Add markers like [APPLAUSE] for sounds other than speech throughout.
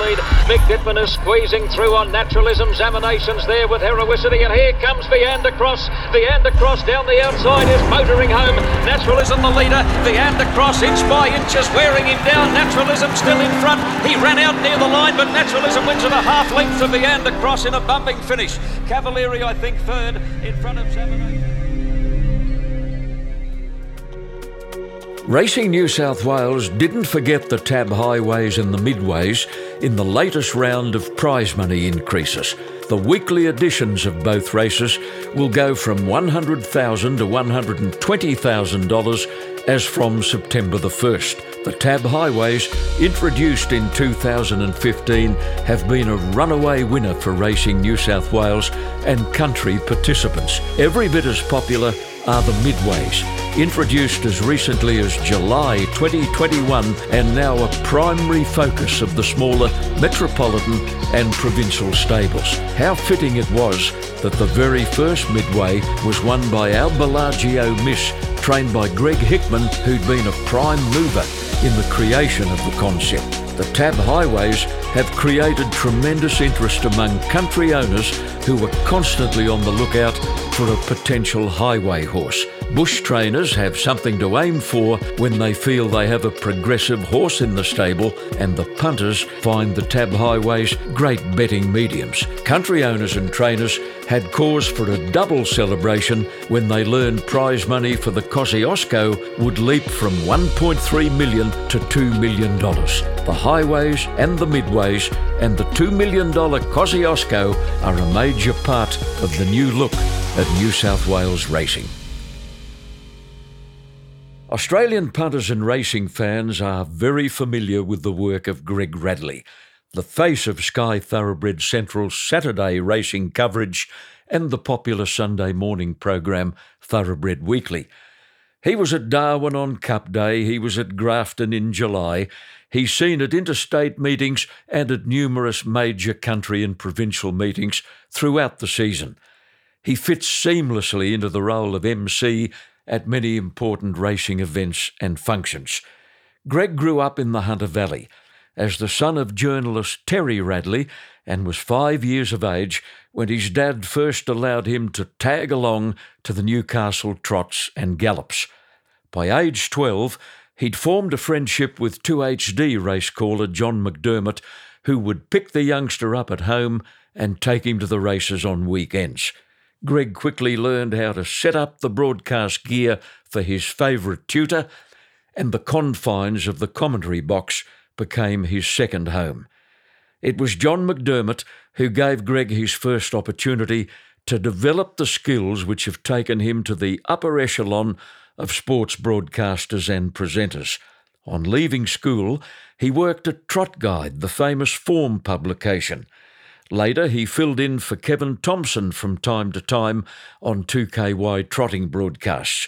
lead. Mick Dittman is squeezing through on naturalism. Examinations there with heroicity. And here comes Veandercross. Viander across down the outside is motoring home. Naturalism the leader. Veandercross inch by inch is wearing him down. Naturalism still in front. He ran out near the line, but Naturalism wins at a half length to Veandercross in a bumping finish. Cavalieri, I think, third in front of Examination. Racing New South Wales didn't forget the tab highways and the midways in the latest round of prize money increases. The weekly editions of both races will go from 100,000 to $120,000 as from September the 1st. The tab highways, introduced in 2015, have been a runaway winner for Racing New South Wales and country participants. Every bit as popular are the midways, introduced as recently as July 2021 and now a primary focus of the smaller metropolitan and provincial stables. How fitting it was that the very first midway was won by Al Bellagio Miss, trained by Greg Hickman, who'd been a prime mover in the creation of the concept. The Tab Highways have created tremendous interest among country owners who are constantly on the lookout for a potential highway horse. Bush trainers have something to aim for when they feel they have a progressive horse in the stable, and the punters find the tab highways great betting mediums. Country owners and trainers had cause for a double celebration when they learned prize money for the Kosciuszko would leap from 1.3 million to 2 million dollars. The highways and the midways and the $2 million Kosciuszko are a major part of the new look at New South Wales racing. Australian punters and racing fans are very familiar with the work of Greg Radley, the face of Sky Thoroughbred Central's Saturday racing coverage and the popular Sunday morning program Thoroughbred Weekly. He was at Darwin on Cup Day, he was at Grafton in July, he's seen at interstate meetings and at numerous major country and provincial meetings throughout the season. He fits seamlessly into the role of MC at many important racing events and functions. Greg grew up in the Hunter Valley as the son of journalist Terry Radley and was five years of age when his dad first allowed him to tag along to the Newcastle trots and gallops. By age 12, he'd formed a friendship with 2HD race caller John McDermott, who would pick the youngster up at home and take him to the races on weekends. Greg quickly learned how to set up the broadcast gear for his favourite tutor, and the confines of the commentary box became his second home. It was John McDermott who gave Greg his first opportunity to develop the skills which have taken him to the upper echelon of sports broadcasters and presenters. On leaving school, he worked at Trot Guide, the famous form publication. Later, he filled in for Kevin Thompson from time to time on 2KY trotting broadcasts.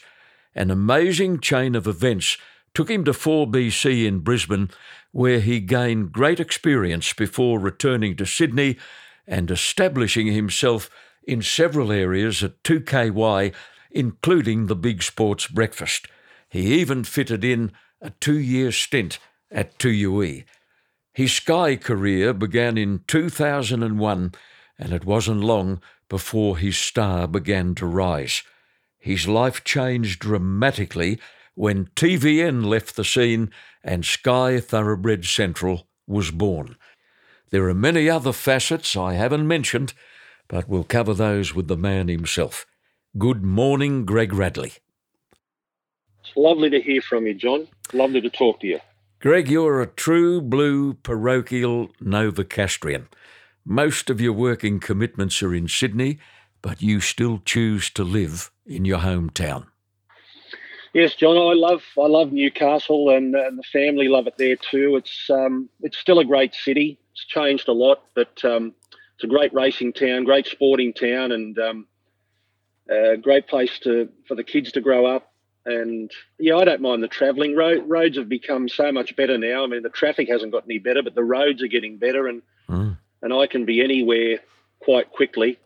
An amazing chain of events took him to 4BC in Brisbane, where he gained great experience before returning to Sydney and establishing himself in several areas at 2KY, including the Big Sports Breakfast. He even fitted in a two year stint at 2UE. His Sky career began in 2001, and it wasn't long before his star began to rise. His life changed dramatically when TVN left the scene and Sky Thoroughbred Central was born. There are many other facets I haven't mentioned, but we'll cover those with the man himself. Good morning, Greg Radley. It's lovely to hear from you, John. Lovely to talk to you. Greg, you're a true blue parochial Novocastrian. Most of your working commitments are in Sydney, but you still choose to live in your hometown. Yes, John, I love I love Newcastle, and, and the family love it there too. It's um, it's still a great city. It's changed a lot, but um, it's a great racing town, great sporting town, and um, a great place to for the kids to grow up and yeah, I don't mind the travelling. Road, roads have become so much better now. I mean, the traffic hasn't got any better, but the roads are getting better, and mm. and I can be anywhere quite quickly,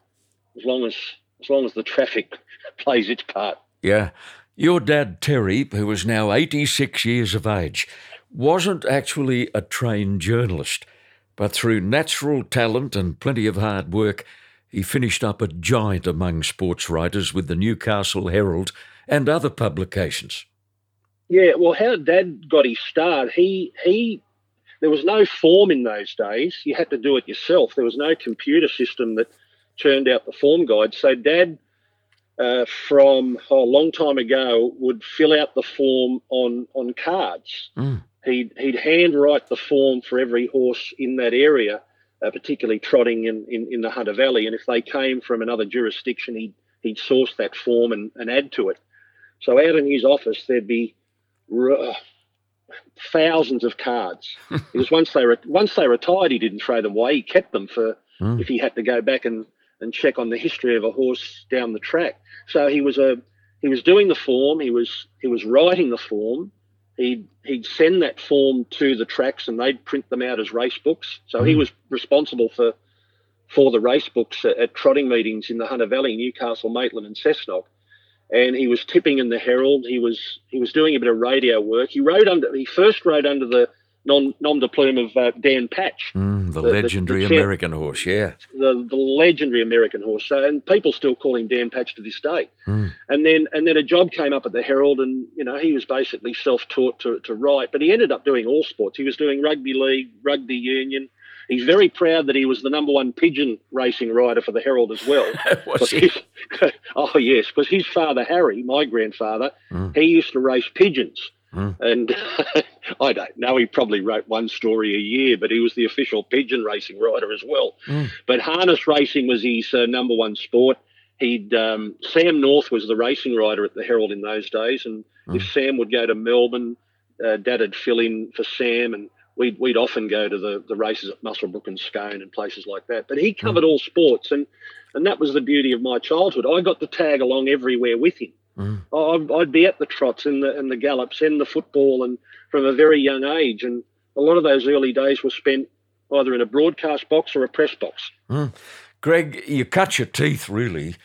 as long as as long as the traffic [LAUGHS] plays its part. Yeah, your dad Terry, who is now eighty six years of age, wasn't actually a trained journalist, But through natural talent and plenty of hard work, he finished up a giant among sports writers with the Newcastle Herald and other publications. Yeah, well, how Dad got his start, he he there was no form in those days. You had to do it yourself. There was no computer system that turned out the form guide. So Dad, uh, from oh, a long time ago, would fill out the form on on cards. Mm. He'd he'd handwrite the form for every horse in that area, uh, particularly trotting in, in, in the Hunter Valley. And if they came from another jurisdiction, he'd he'd source that form and, and add to it. So out in his office, there'd be thousands of cards. [LAUGHS] because once they re- once they retired, he didn't throw them away. He kept them for Mm. if he had to go back and, and check on the history of a horse down the track. So he was a he was doing the form. He was he was writing the form. He'd he'd send that form to the tracks and they'd print them out as race books. So he Mm. was responsible for for the race books at, at trotting meetings in the Hunter Valley, Newcastle, Maitland, and Cessnock and he was tipping in the Herald. He was he was doing a bit of radio work. He wrote under he first wrote under the nom, nom de plume of uh, Dan Patch, Mm, the, The- the- legendary the champ- American horse, yeah. the, the legendary American horse. So, and people still call him Dan Patch to this day. Mm. And then and then a job came up at the Herald, and you know he was basically self-taught to, to write, but he ended up doing all sports. He was doing rugby league, rugby union. He's very proud that he was the number one pigeon racing rider for the Herald as well. [LAUGHS] Was he? his- [LAUGHS] oh yes, because his father Harry, my grandfather, Mm. he used to race pigeons, Mm. and [LAUGHS] I don't know. He probably wrote one story a year, but he was the official pigeon racing rider as well. Mm. But harness racing was his uh, number one sport. He'd um, Sam North was the racing rider at the Herald in those days, and if Sam would go to Melbourne, uh, Dad'd fill in for Sam, and we'd we'd often go to the, the races at Muswellbrook and Scone and places like that. But he covered all sports, and and that was the beauty of my childhood. I got to tag along everywhere with him. Mm. I'd, I'd be at the trots and the and the gallops and the football, and from a very young age. And a lot of those early days were spent either in a broadcast box or a press box. Greg, you cut your teeth really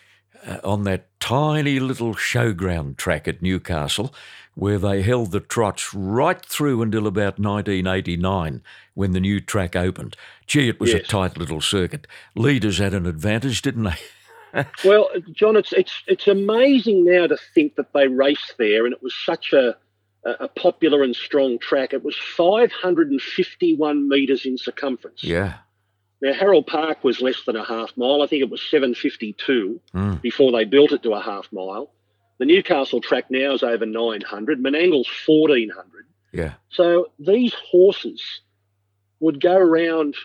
uh, on that tiny little showground track at Newcastle, where they held the trots right through until about 1989 when the new track opened. Gee, it was a tight little circuit. Leaders had an advantage, didn't they? [LAUGHS] Well, John, it's it's it's amazing now to think that they raced there, and it was such a a popular and strong track. It was 551 metres in circumference. Yeah. Now Harold Park was less than a half mile. I think it was 752 Mm. before they built it to a half mile. The Newcastle track now is over 900. Menangle's 1400. Yeah. So these horses would go around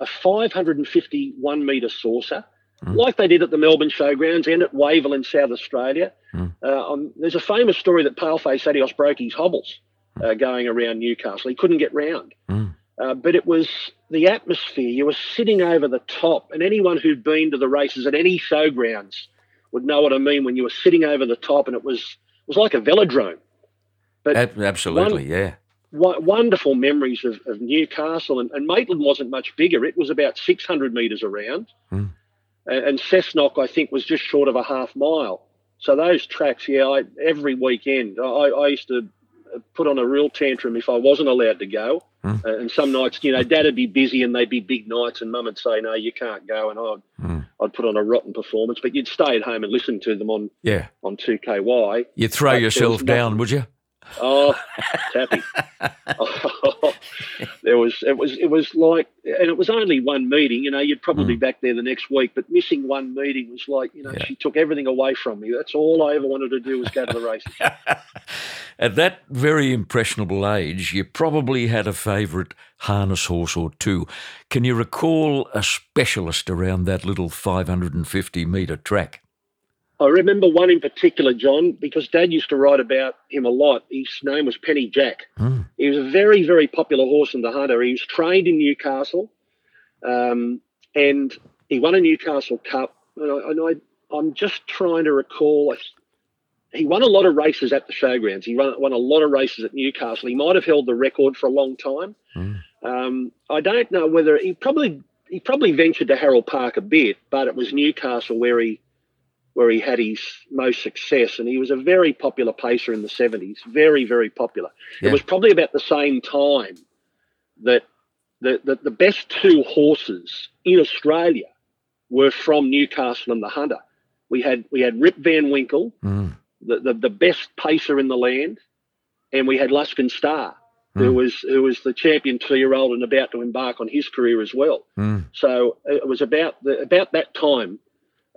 a 551 metre saucer, Mm. like they did at the Melbourne Showgrounds and at Wayville in South Australia. Mm. Uh, um, there's a famous story that Paleface Adios broke his hobbles uh, going around Newcastle. He couldn't get round. Mm. Uh, but it was the atmosphere. You were sitting over the top, and anyone who'd been to the races at any showgrounds would know what I mean when you were sitting over the top, and it was it was like a velodrome. But Ab- absolutely, yeah. wo- wonderful memories of, of Newcastle, and, and Maitland wasn't much bigger. It was about 600 metres around, Hmm. And, and Cessnock, I think, was just short of a half mile. So those tracks, yeah, I, every weekend, I, I used to put on a real tantrum if I wasn't allowed to go. Uh, and some nights, you know, Dad would be busy and they'd be big nights, and Mum would say, "No, you can't go," and I'd Hmm. I'd put on a rotten performance. But you'd stay at home and listen to them on Yeah. on 2KY. You'd throw But yourself down, nothing. would you? Oh, tappy. [LAUGHS] there was it was it was like, and it was only one meeting. You know, you'd probably be hmm. back there the next week, but missing one meeting was like, you know, Yeah. she took everything away from me. That's all I ever wanted to do was go to the races. [LAUGHS] At that very impressionable age, you probably had a favourite harness horse or two. Can you recall a specialist around that little 550 metre track? I remember one in particular, John, because Dad used to write about him a lot. His name was Penny Jack. Hmm. He was a very, very popular horse in the hunter. He was trained in Newcastle, um, and he won a Newcastle Cup. And, I, and I, I'm just trying to recall. He won a lot of races at the showgrounds. He won, won a lot of races at Newcastle. He might have held the record for a long time. Hmm. Um, I don't know whether he probably he probably ventured to Harold Park a bit, but it was Newcastle where he where he had his most success, and he was a very popular pacer in the 70s. Very, very popular. Yeah. It was probably about the same time that the, the, the best two horses in Australia were from Newcastle and the Hunter. We had we had Rip Van Winkle, Mm. the, the, the best pacer in the land, and we had Luskin Star, who Mm. was who was the champion two year old and about to embark on his career as well. Mm. So it was about the, about that time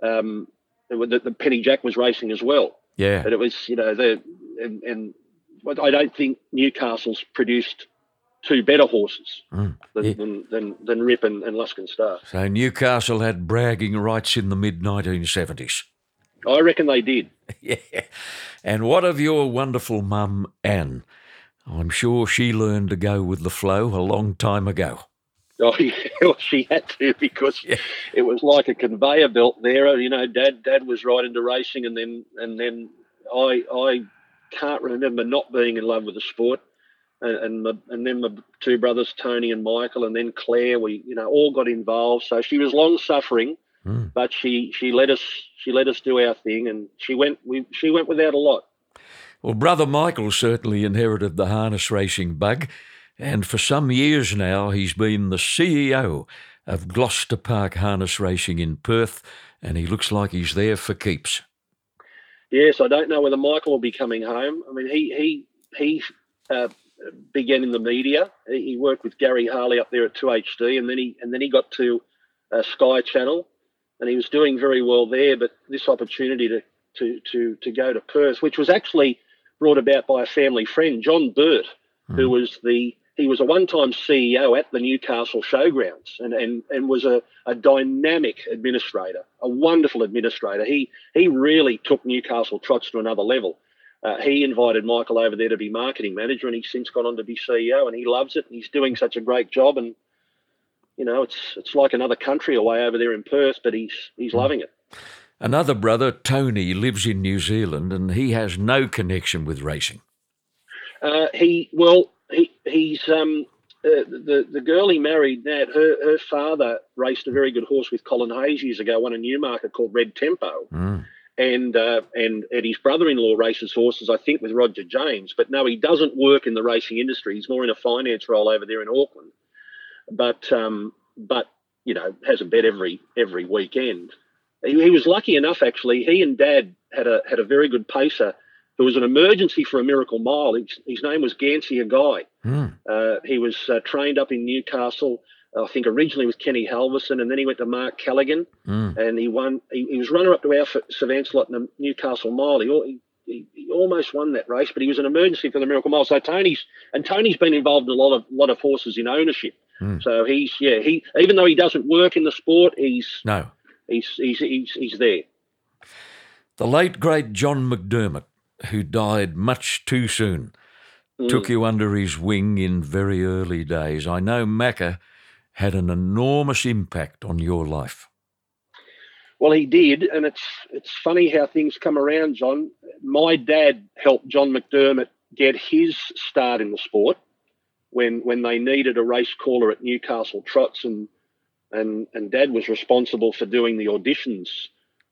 um, that the Penny Jack was racing as well. Yeah. But it was you know the and, and but I don't think Newcastle's produced two better horses Mm. than, Yeah. than, than, than Rip and, and Luskin Star. So Newcastle had bragging rights in the mid 1970s. I reckon they did. [LAUGHS] Yeah. And what of your wonderful mum, Anne? I'm sure she learned to go with the flow a long time ago. [LAUGHS] Oh, yeah, [LAUGHS] well, she had to because Yeah. it was like a conveyor belt there. You know, Dad, Dad was right into racing, and then and then I I can't remember not being in love with the sport. And and, my, and then my two brothers, Tony and Michael, and then Claire, we you know all got involved. So she was long suffering, Mm. but she she let us she let us do our thing, and she went we she went without a lot. Well, brother Michael certainly inherited the harness racing bug, and for some years now he's been the CEO of Gloucester Park Harness Racing in Perth, and he looks like he's there for keeps. Yes, I don't know whether Michael will be coming home. I mean, he he he uh, began in the media. He worked with Gary Harley up there at 2HD, and then he and then he got to uh, Sky Channel, and he was doing very well there. But this opportunity to to to to go to Perth, which was actually brought about by a family friend, John Burt, who was the he was a one-time CEO at the Newcastle Showgrounds and, and, and was a, a dynamic administrator, a wonderful administrator. He he really took Newcastle Trots to another level. Uh, he invited Michael over there to be marketing manager, and he's since gone on to be CEO, and he loves it, and he's doing such a great job. And you know, it's it's like another country away over there in Perth, but he's he's loving it. Another brother, Tony, lives in New Zealand, and he has no connection with racing. Uh, he well, he he's um uh, the the girl he married, Nat. Her her father raced a very good horse with Colin Hayes years ago, won a Newmarket called Red Tempo, Mm. and uh, and and his brother-in-law races horses, I think, with Roger James. But no, he doesn't work in the racing industry. He's more in a finance role over there in Auckland. But um, but you know, has a bet every every weekend. He, he was lucky enough, actually. He and Dad had a had a very good pacer. There was an emergency for a miracle mile. His, his name was Gansey Guy. Mm. Uh, he was uh, trained up in Newcastle. I think originally with Kenny Halverson, and then he went to Mark Callaghan, Mm. and he won. He, he was runner up to our Sir Lancelot in the Newcastle Mile. He, he, he, he almost won that race, but he was an emergency for the Miracle Mile. So Tony's and Tony's been involved in a lot of lot of horses in ownership. Mm. So he's yeah he even though he doesn't work in the sport, he's No. he's he's he's, he's there. The late, great John McDermott, who died much too soon, Mm. took you under his wing in very early days. I know Macca had an enormous impact on your life. Well, he did, and it's it's funny how things come around, John. My dad helped John McDermott get his start in the sport when when they needed a race caller at Newcastle Trots, and and and Dad was responsible for doing the auditions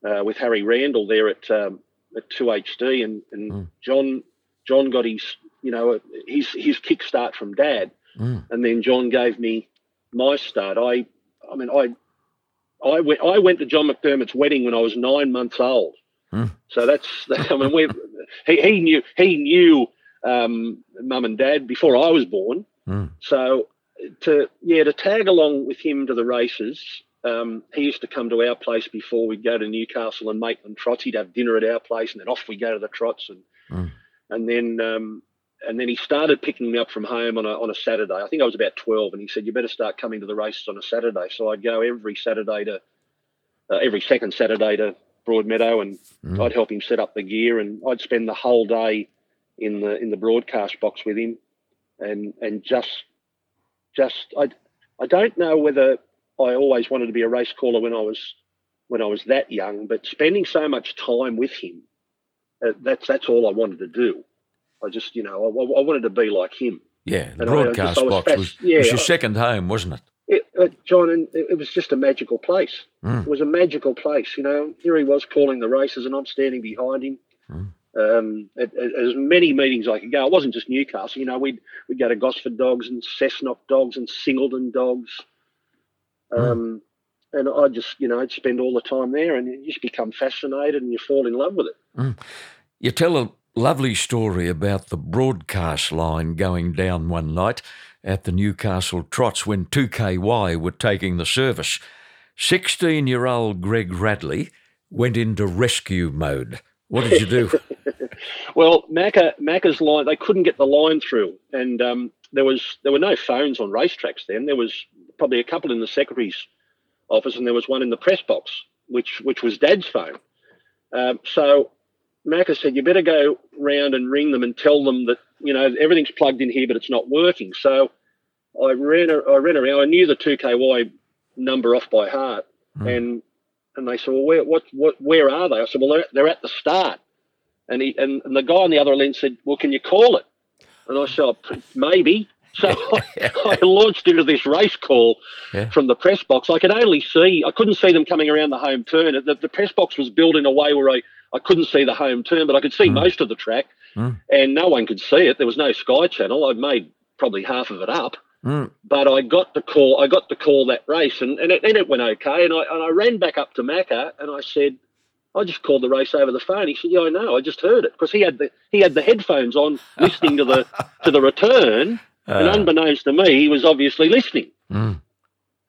uh, with Harry Randall there at um, at 2HD, and and Mm. John John got his you know his his kickstart from Dad, Mm. and then John gave me my start. I I mean I I went I went to John McDermott's wedding when I was nine months old. Hmm. So that's [LAUGHS] I mean we he, he knew he knew um, mum and dad before I was born. Mm. So to yeah to tag along with him to the races. Um, he used to come to our place before we'd go to Newcastle and Maitland Trots. He'd have dinner at our place, and then off we go to the Trots, and Mm. and then um, and then he started picking me up from home on a on a Saturday. I think I was about twelve, and he said, "You better start coming to the races on a Saturday." So I'd go every Saturday to uh, every second Saturday to Broadmeadow, and Mm. I'd help him set up the gear, and I'd spend the whole day in the in the broadcast box with him, and and just just I I don't know whether I always wanted to be a race caller when I was when I was that young, but spending so much time with him, uh, that's that's all I wanted to do. I just you know I, I wanted to be like him. Yeah, the And I- I broadcast just- I was box was, yeah, was your I- second home, wasn't it? It, uh, John, and it, it was just a magical place. Mm. It was a magical place. You know, here he was calling the races, and I'm standing behind him. Mm. um, at, at as many meetings I could go. It wasn't just Newcastle. You know, we'd we'd go to Gosford Dogs and Cessnock Dogs and Singleton Dogs. Um, mm. And I just, you know, I'd spend all the time there, and you just become fascinated, and you fall in love with it. Mm. You tell a lovely story about the broadcast line going down one night at the Newcastle Trots when 2KY were taking the service. 16 year old Greg Radley went into rescue mode. What did you do? [LAUGHS] [LAUGHS] well, Macca, Macca's line, they couldn't get the line through. And um, there was there were no phones on racetracks then. There was probably a couple in the secretary's office, and there was one in the press box, which which was Dad's phone. Um, so Macca said, "You better go round and ring them and tell them that you know everything's plugged in here, but it's not working." So I ran I ran around. I knew the two KY number off by heart, mm. and and they said, "Well, where what what where are they?" I said, "Well, they're, they're at the start." And he and, and the guy on the other end said, "Well, can you call it?" And I said, oh, "Maybe." So I, [LAUGHS] I, launched into this race call yeah. from the press box. I could only see, I couldn't see them coming around the home turn. The, the press box was built in a way where I, I couldn't see the home turn, but I could see mm. most of the track, mm. and no one could see it. There was no Sky Channel. I'd made probably half of it up. Mm. But I got the call. I got to call that race, and and it, and it went okay. And I and I ran back up to Macca, and I said, I just called the race over the phone. He said, "Yeah, I know. I just heard it because he had the he had the headphones on, listening to the to the return, uh, and unbeknownst to me, he was obviously listening. Mm.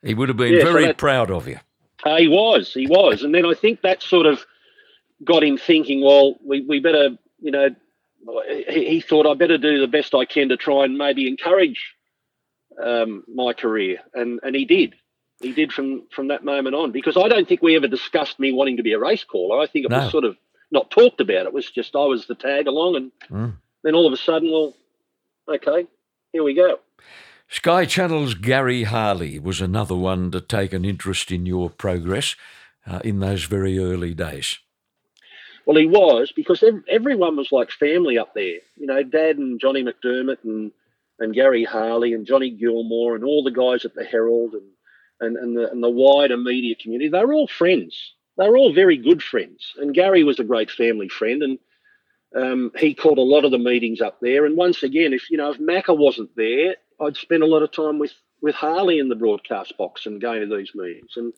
He would have been yeah, very so that, proud of you. Uh, he was, he was, and then I think that sort of got him thinking. Well, we we better, you know, he, he thought I better do the best I can to try and maybe encourage um, my career, and and he did. He did from from that moment on because I don't think we ever discussed me wanting to be a race caller. I think it no. was sort of not talked about. It was just I was the tag along, and mm. then all of a sudden, well, okay, here we go. Sky Channel's Gary Harley was another one to take an interest in your progress uh, in those very early days. Well, he was because everyone was like family up there. You know, Dad and Johnny McDermott and and Gary Harley and Johnny Gilmore and all the guys at the Herald and and, and, the, and the wider media community, they were all friends. They were all very good friends. And Gary was a great family friend. And um, he called a lot of the meetings up there. And once again, if you know, if Macca wasn't there, I'd spend a lot of time with with Harley in the broadcast box and going to these meetings. And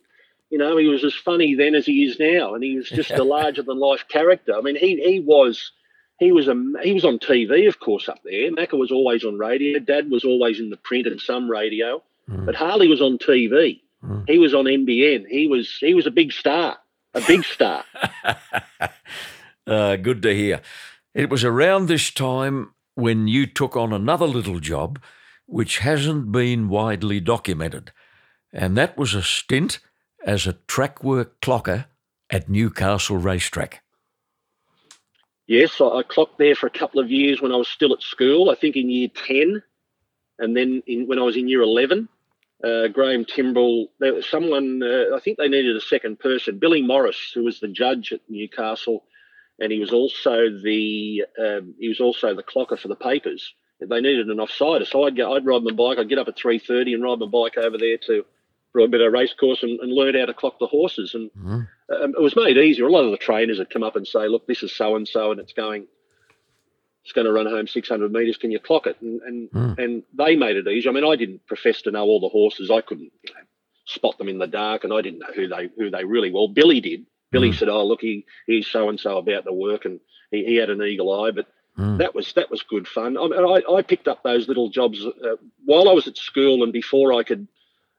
you know, he was as funny then as he is now, and he was just a [LAUGHS] larger than life character. I mean, he he was he was a he was on TV, of course, up there. Macca was always on radio. Dad was always in the print and some radio, mm. but Harley was on TV. Mm. He was on NBN. He was he was a big star, a big star. [LAUGHS] uh, good to hear. It was around this time when you took on another little job, which hasn't been widely documented, and that was a stint as a track work clocker at Newcastle Racetrack. Yes, I, clocked there for a couple of years when I was still at school. I think in year ten, and then in, when I was in year eleven, uh, Graham Timbrell. There was someone. Uh, I think they needed a second person. Billy Morris, who was the judge at Newcastle, and he was also the um, he was also the clocker for the papers. They needed an offsider, so I'd go. I'd ride my bike. I'd get up at three thirty and ride my bike over there to for a bit of a race course and, and learn how to clock the horses. And mm-hmm. um, it was made easier. A lot of the trainers had come up and say, "Look, this is so and so, and it's going." It's going to run home 600 metres. Can you clock it? And and, mm. and they made it easy. I mean, I didn't profess to know all the horses. I couldn't you know, spot them in the dark, and I didn't know who they who they really well. Billy did. Billy mm. said, "Oh, look, he he's so and so about the work," and he, he had an eagle eye. But mm. that was that was good fun. I, mean, I, I picked up those little jobs uh, while I was at school and before I could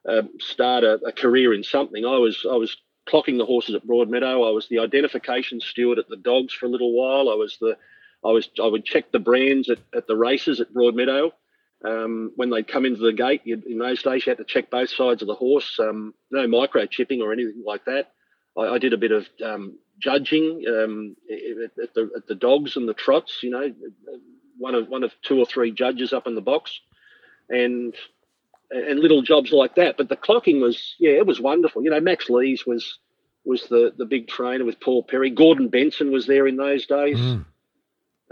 uh, start a, a, career in something. I was I was clocking the horses at Broadmeadow. I was the identification steward at the dogs for a little while. I was the I was I would check the brands at, at the races at Broadmeadow. Um, when they'd come into the gate, in those days you had to check both sides of the horse. Um, no microchipping or anything like that. I, I did a bit of um, judging um, at, at, the, at the dogs and the trots. You know, one of one of two or three judges up in the box, and and little jobs like that. But the clocking was, yeah, it was wonderful. You know, Max Lees was was the the big trainer with Paul Perry. Gordon Benson was there in those days. Mm.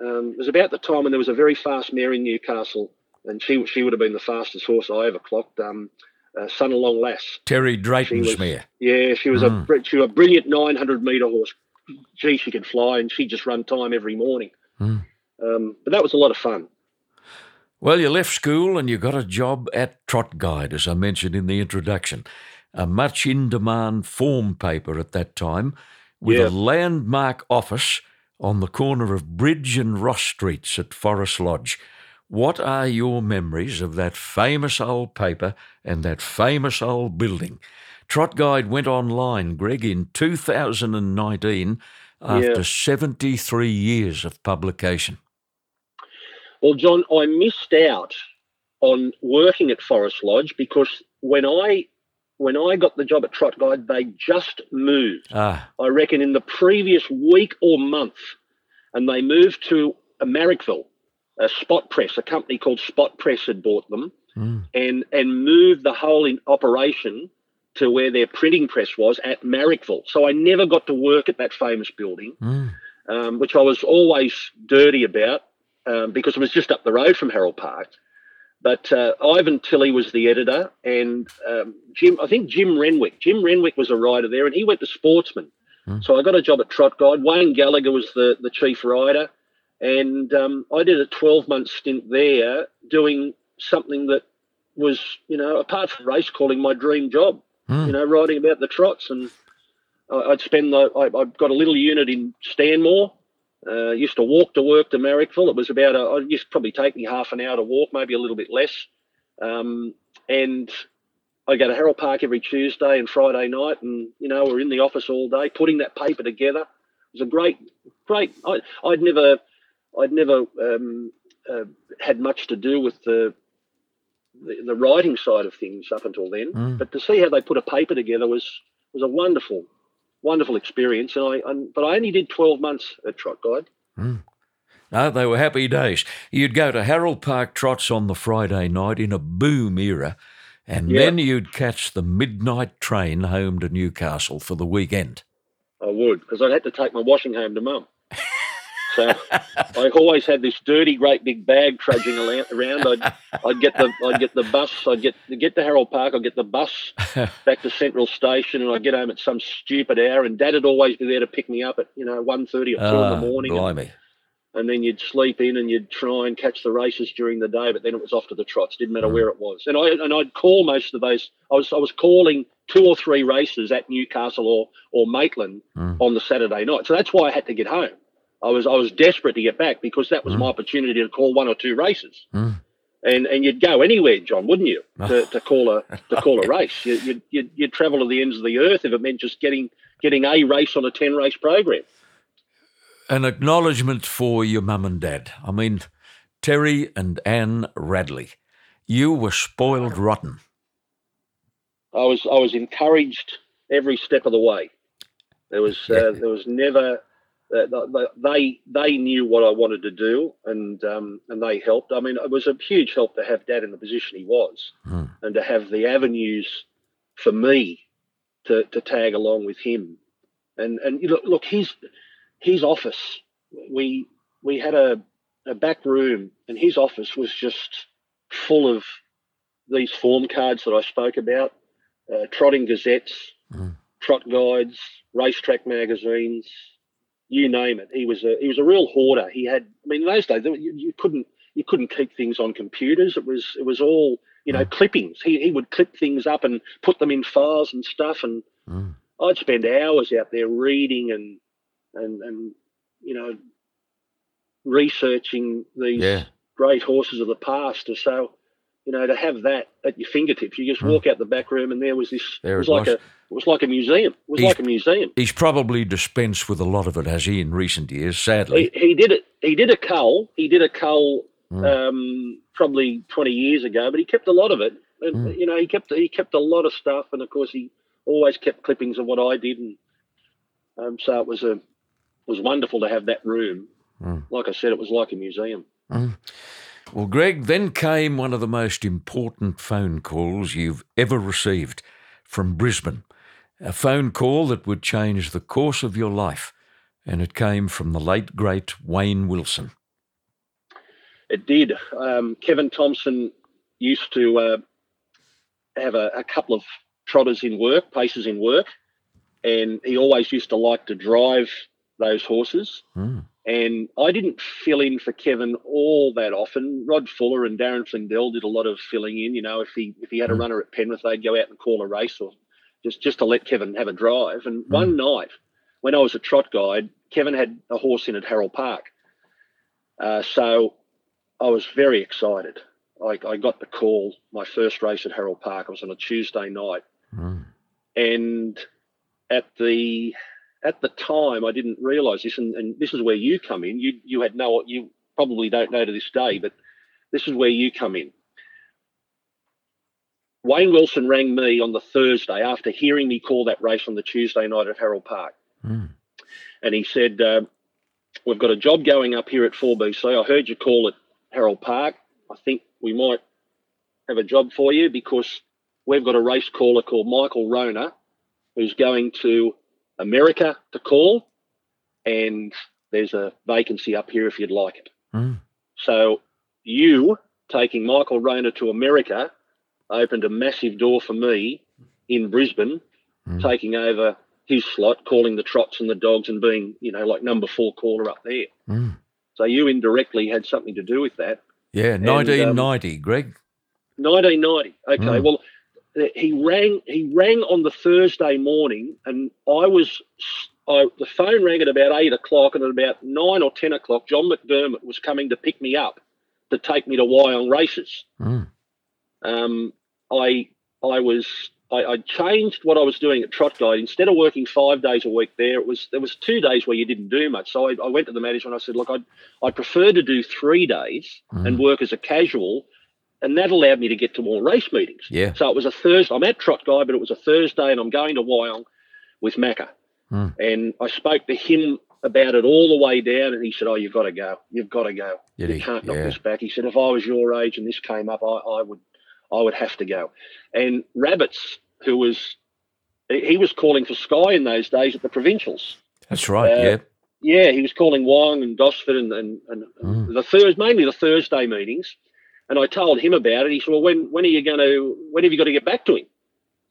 Um, it was about the time when there was a very fast mare in Newcastle, and she she would have been the fastest horse I ever clocked. Um, uh, Sunalong Lass. Terry Drayton's mare. Yeah, she was mm. a she was a brilliant 900 metre horse. gee, she could fly, and she just run time every morning. Mm. Um, but that was a lot of fun. Well, you left school and you got a job at Trot Guide, as I mentioned in the introduction, a much in demand form paper at that time, with Yeah. a landmark office on the corner of Bridge and Ross Streets at Forest Lodge. What are your memories of that famous old paper and that famous old building? Trot Guide went online, Greg, in 2019 after Yeah. 73 years of publication. Well, John, I missed out on working at Forest Lodge because when I when I got the job at Trot Guide, they just moved. Ah, I reckon in the previous week or month, and they moved to Marrickville, a Spot Press, a company called Spot Press had bought them, mm, and and moved the whole in operation to where their printing press was at Marrickville. So I never got to work at that famous building, mm, um, which I was always dirty about um, because it was just up the road from Harold Park. But uh, Ivan Tilley was the editor, and um, Jim, I think Jim Renwick. Jim Renwick was a writer there, and he went to Sportsman. Hmm. So I got a job at Trot Guide. Wayne Gallagher was the, the chief writer, and um, I did a 12 month stint there doing something that was, you know, apart from race calling, my dream job. mm. You know, writing about the trots, and I- I'd spend the. I, I've got a little unit in Stanmore. Uh, used to walk to work to Marrickville. It was about a. It used to probably take me half an hour to walk, maybe a little bit less. Um, and I go to Harold Park every Tuesday and Friday night, and you know we're in the office all day putting that paper together. It was a great, great. I, I'd never, I'd never um, uh, had much to do with the, the the writing side of things up until then. Mm. But to see how they put a paper together was was a wonderful, wonderful experience. And I, and, but I only did twelve months at Trot Guide. No, they were happy days. You'd go to Harold Park Trots on the Friday night in a boom era, and Yeah. then you'd catch the midnight train home to Newcastle for the weekend. I would because I'd had to take my washing home to mum. So I always had this dirty, great big bag trudging around. I'd, I'd get the I'd get the bus. I'd get get to Harold Park. I'd get the bus [LAUGHS] back to Central Station, and I'd get home at some stupid hour. And Dad would always be there to pick me up at you know one thirty or two in Ah, the morning. And, Blimey. and then you'd sleep in and you'd try and catch the races during the day. But then it was off to the trots. Didn't matter Mm. where it was. And I and I'd call most of those. I was I was calling two or three races at Newcastle or or Maitland Mm. on the Saturday night. So that's why I had to get home. I was I was desperate to get back because that was Mm. my opportunity to call one or two races. Mm. And and you'd go anywhere, John, wouldn't you, [LAUGHS] to, to call a to call a race? You, you'd, you'd you'd travel to the ends of the earth if it meant just getting getting a race on a ten race program. An acknowledgement for your mum and dad. I mean, Terry and Anne Radley. You were spoiled rotten. I was I was encouraged every step of the way. There was uh, there was never they they knew what I wanted to do and um, and they helped. I mean, it was a huge help to have Dad in the position he was Hmm. and to have the avenues for me to, to tag along with him. And and look look his his office. We we had a a back room and his office was just full of these form cards that I spoke about uh, trotting gazettes, Mm. trot guides, racetrack magazines, you name it. He was a he was a real hoarder. He had, I mean, in those days you, you couldn't you couldn't keep things on computers. It was it was all you know clippings. He he would clip things up and put them in files and stuff. And Mm. I'd spend hours out there reading and and and you know researching these Yeah. great horses of the past. And so, you know, to have that at your fingertips, you just Mm. walk out the back room and there was this. There it was it like a. It was like a museum. It was He's- like a museum. He's probably dispensed with a lot of it, has he, in recent years, sadly. He, he did it. He did a cull. He did a cull Mm. um, probably twenty years ago, but he kept a lot of it. And Mm. you know, he kept he kept a lot of stuff, and of course, he always kept clippings of what I did, and um, so it was a it was wonderful to have that room. Mm. Like I said, it was like a museum. Well, Greg, then came one of the most important phone calls you've ever received from Brisbane. A phone call that would change the course of your life. And it came from the late, great Wayne Wilson. It did. Um, Kevin Thompson used to uh, have a, a couple of trotters in work, paces in work, and he always used to like to drive those horses. Mm. And I didn't fill in for Kevin all that often. Rod Fuller and Darren Flindell did a lot of filling in. You know, if he if he had a Mm. runner at Penrith, they'd go out and call a race or just just to let Kevin have a drive. And Mm. one night, when I was a trot guide, Kevin had a horse in at Harold Park. Uh, so I was very excited. I, I got the call, my first race at Harold Park. I was on a Tuesday night, Mm. and at the at the time I didn't realise this, and, and this is where you come in. You you had no, you probably don't know to this day, but this is where you come in. Wayne Wilson rang me on the Thursday after hearing me call that race on the Tuesday night at Harold Park, Mm. and he said, uh, "We've got a job going up here at 4BC. I heard you call at Harold Park. I think we might have a job for you because we've got a race caller called Michael Rona who's going to America to call, and there's a vacancy up here if you'd like it. Mm. So you taking Michael Rona to America opened a massive door for me in Brisbane, Mm. taking over his slot, calling the trots and the dogs, and being you know like number four caller up there. Mm. So you indirectly had something to do with that. Yeah, um, 1990, Greg. 1990. Okay, Mm. well, he rang. He rang on the Thursday morning, and I was. I, the phone rang at about eight o'clock, and at about nine or ten o'clock, John McDermott was coming to pick me up to take me to Wyong races. Mm. Um, I I was I, I changed what I was doing at Trot Guide. Instead of working five days a week there, it was there was two days where you didn't do much. So I, I went to the manager and I said, look, I I prefer to do three days Mm. and work as a casual, and that allowed me to get to more race meetings. Yeah. So it was a Thursday. I'm at Trot Guide, but it was a Thursday, and I'm going to Wyong with Macca. Mm. And I spoke to him about it all the way down, and he said, "Oh, you've got to go. You've got to go. Did you he? can't knock Yeah. this back." He said, "If I was your age and this came up, I, I would, I would have to go." And Rabbits, who was, he was calling for Sky in those days at the provincials. That's right. Uh, yeah. Yeah, he was calling Wyong and Gosford and and, and Mm. the Thurs mainly the Thursday meetings. And I told him about it. He said, "Well, when when are you going to? When have you got to get back to him?"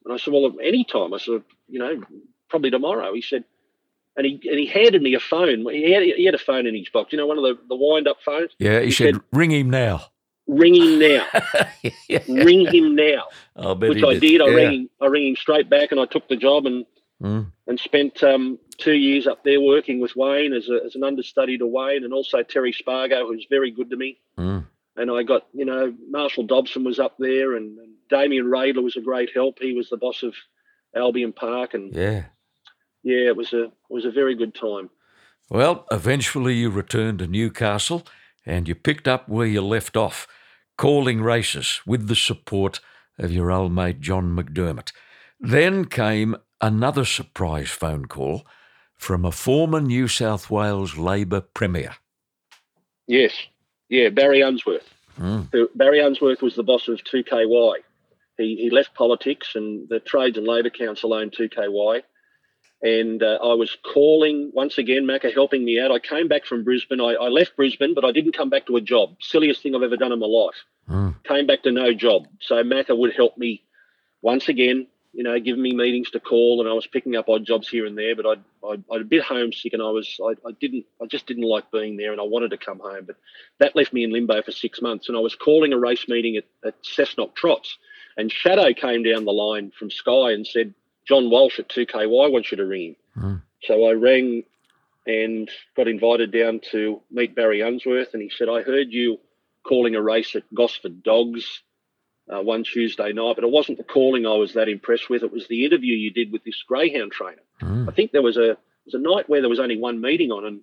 And I said, "Well, any time." I said, "You know, probably tomorrow." He said, and he and he handed me a phone. He had he had a phone in his box. You know, one of the the wind up phones. Yeah. He, he said, said- ring him now. Ring him now. [LAUGHS] yeah. Ring him now. [LAUGHS] I bet Which I did. I Yeah. rang him. I rang him straight back, and I took the job and Mm. and spent um, two years up there working with Wayne as, a, as an understudy to Wayne, and also Terry Spargo, who's very good to me. Mm. And I got, you know, Marshall Dobson was up there, and, and Damien Radler was a great help. He was the boss of Albion Park, and Yeah. yeah, it was a it was a very good time. Well, eventually you returned to Newcastle and you picked up where you left off, calling races with the support of your old mate John McDermott. Then came another surprise phone call from a former New South Wales Labor Premier. Yes, yeah, Barry Unsworth. Mm. who Barry Unsworth was the boss of 2KY. He, he left politics and the Trades and Labour Council owned 2KY. And uh, I was calling once again, Macca helping me out. I came back from Brisbane. I, I left Brisbane, but I didn't come back to a job. Silliest thing I've ever done in my life. Mm. Came back to no job. So Macca would help me once again, you know, giving me meetings to call, and I was picking up odd jobs here and there. But I'd, I'd, I'd a bit homesick, and I was, I, I didn't, I just didn't like being there, and I wanted to come home. But that left me in limbo for six months, and I was calling a race meeting at, at Cessnock Trots, and Shadow came down the line from Sky and said, John Walsh at 2KY wants you to ring him. Mm. So I rang and got invited down to meet Barry Unsworth, and he said, I heard you calling a race at Gosford Dogs uh, one Tuesday night, but it wasn't the calling I was that impressed with. It was the interview you did with this greyhound trainer. I Mm. think there was a there was a night where there was only one meeting on, and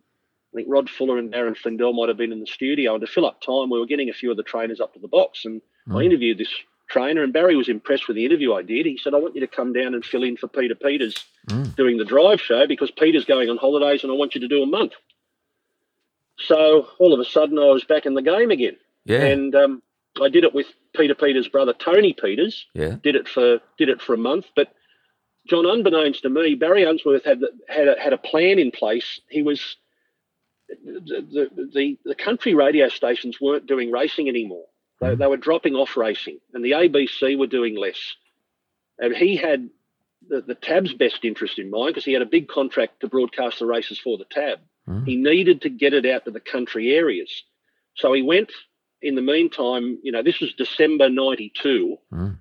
I think Rod Fuller and Darren Flindell might have been in the studio. And to fill up time, we were getting a few of the trainers up to the box, and I Mm. interviewed this trainer, and Barry was impressed with the interview I did. He said, "I want you to come down and fill in for Peter Peters Mm. doing the drive show because Peter's going on holidays, and I want you to do a month." So all of a sudden, I was back in the game again, Yeah. and um, I did it with Peter Peters' brother Tony Peters yeah. did it for did it for a month. But John, unbeknownst to me, Barry Unsworth had had a, had a plan in place. He was the, the the the country radio stations weren't doing racing anymore. They, Mhm. they were dropping off racing, and the ABC were doing less. And he had the, the Tab's best interest in mind because he had a big contract to broadcast the races for the Tab. Mm. He needed to get it out to the country areas. So he went in the meantime, you know, this was December 92. Mm.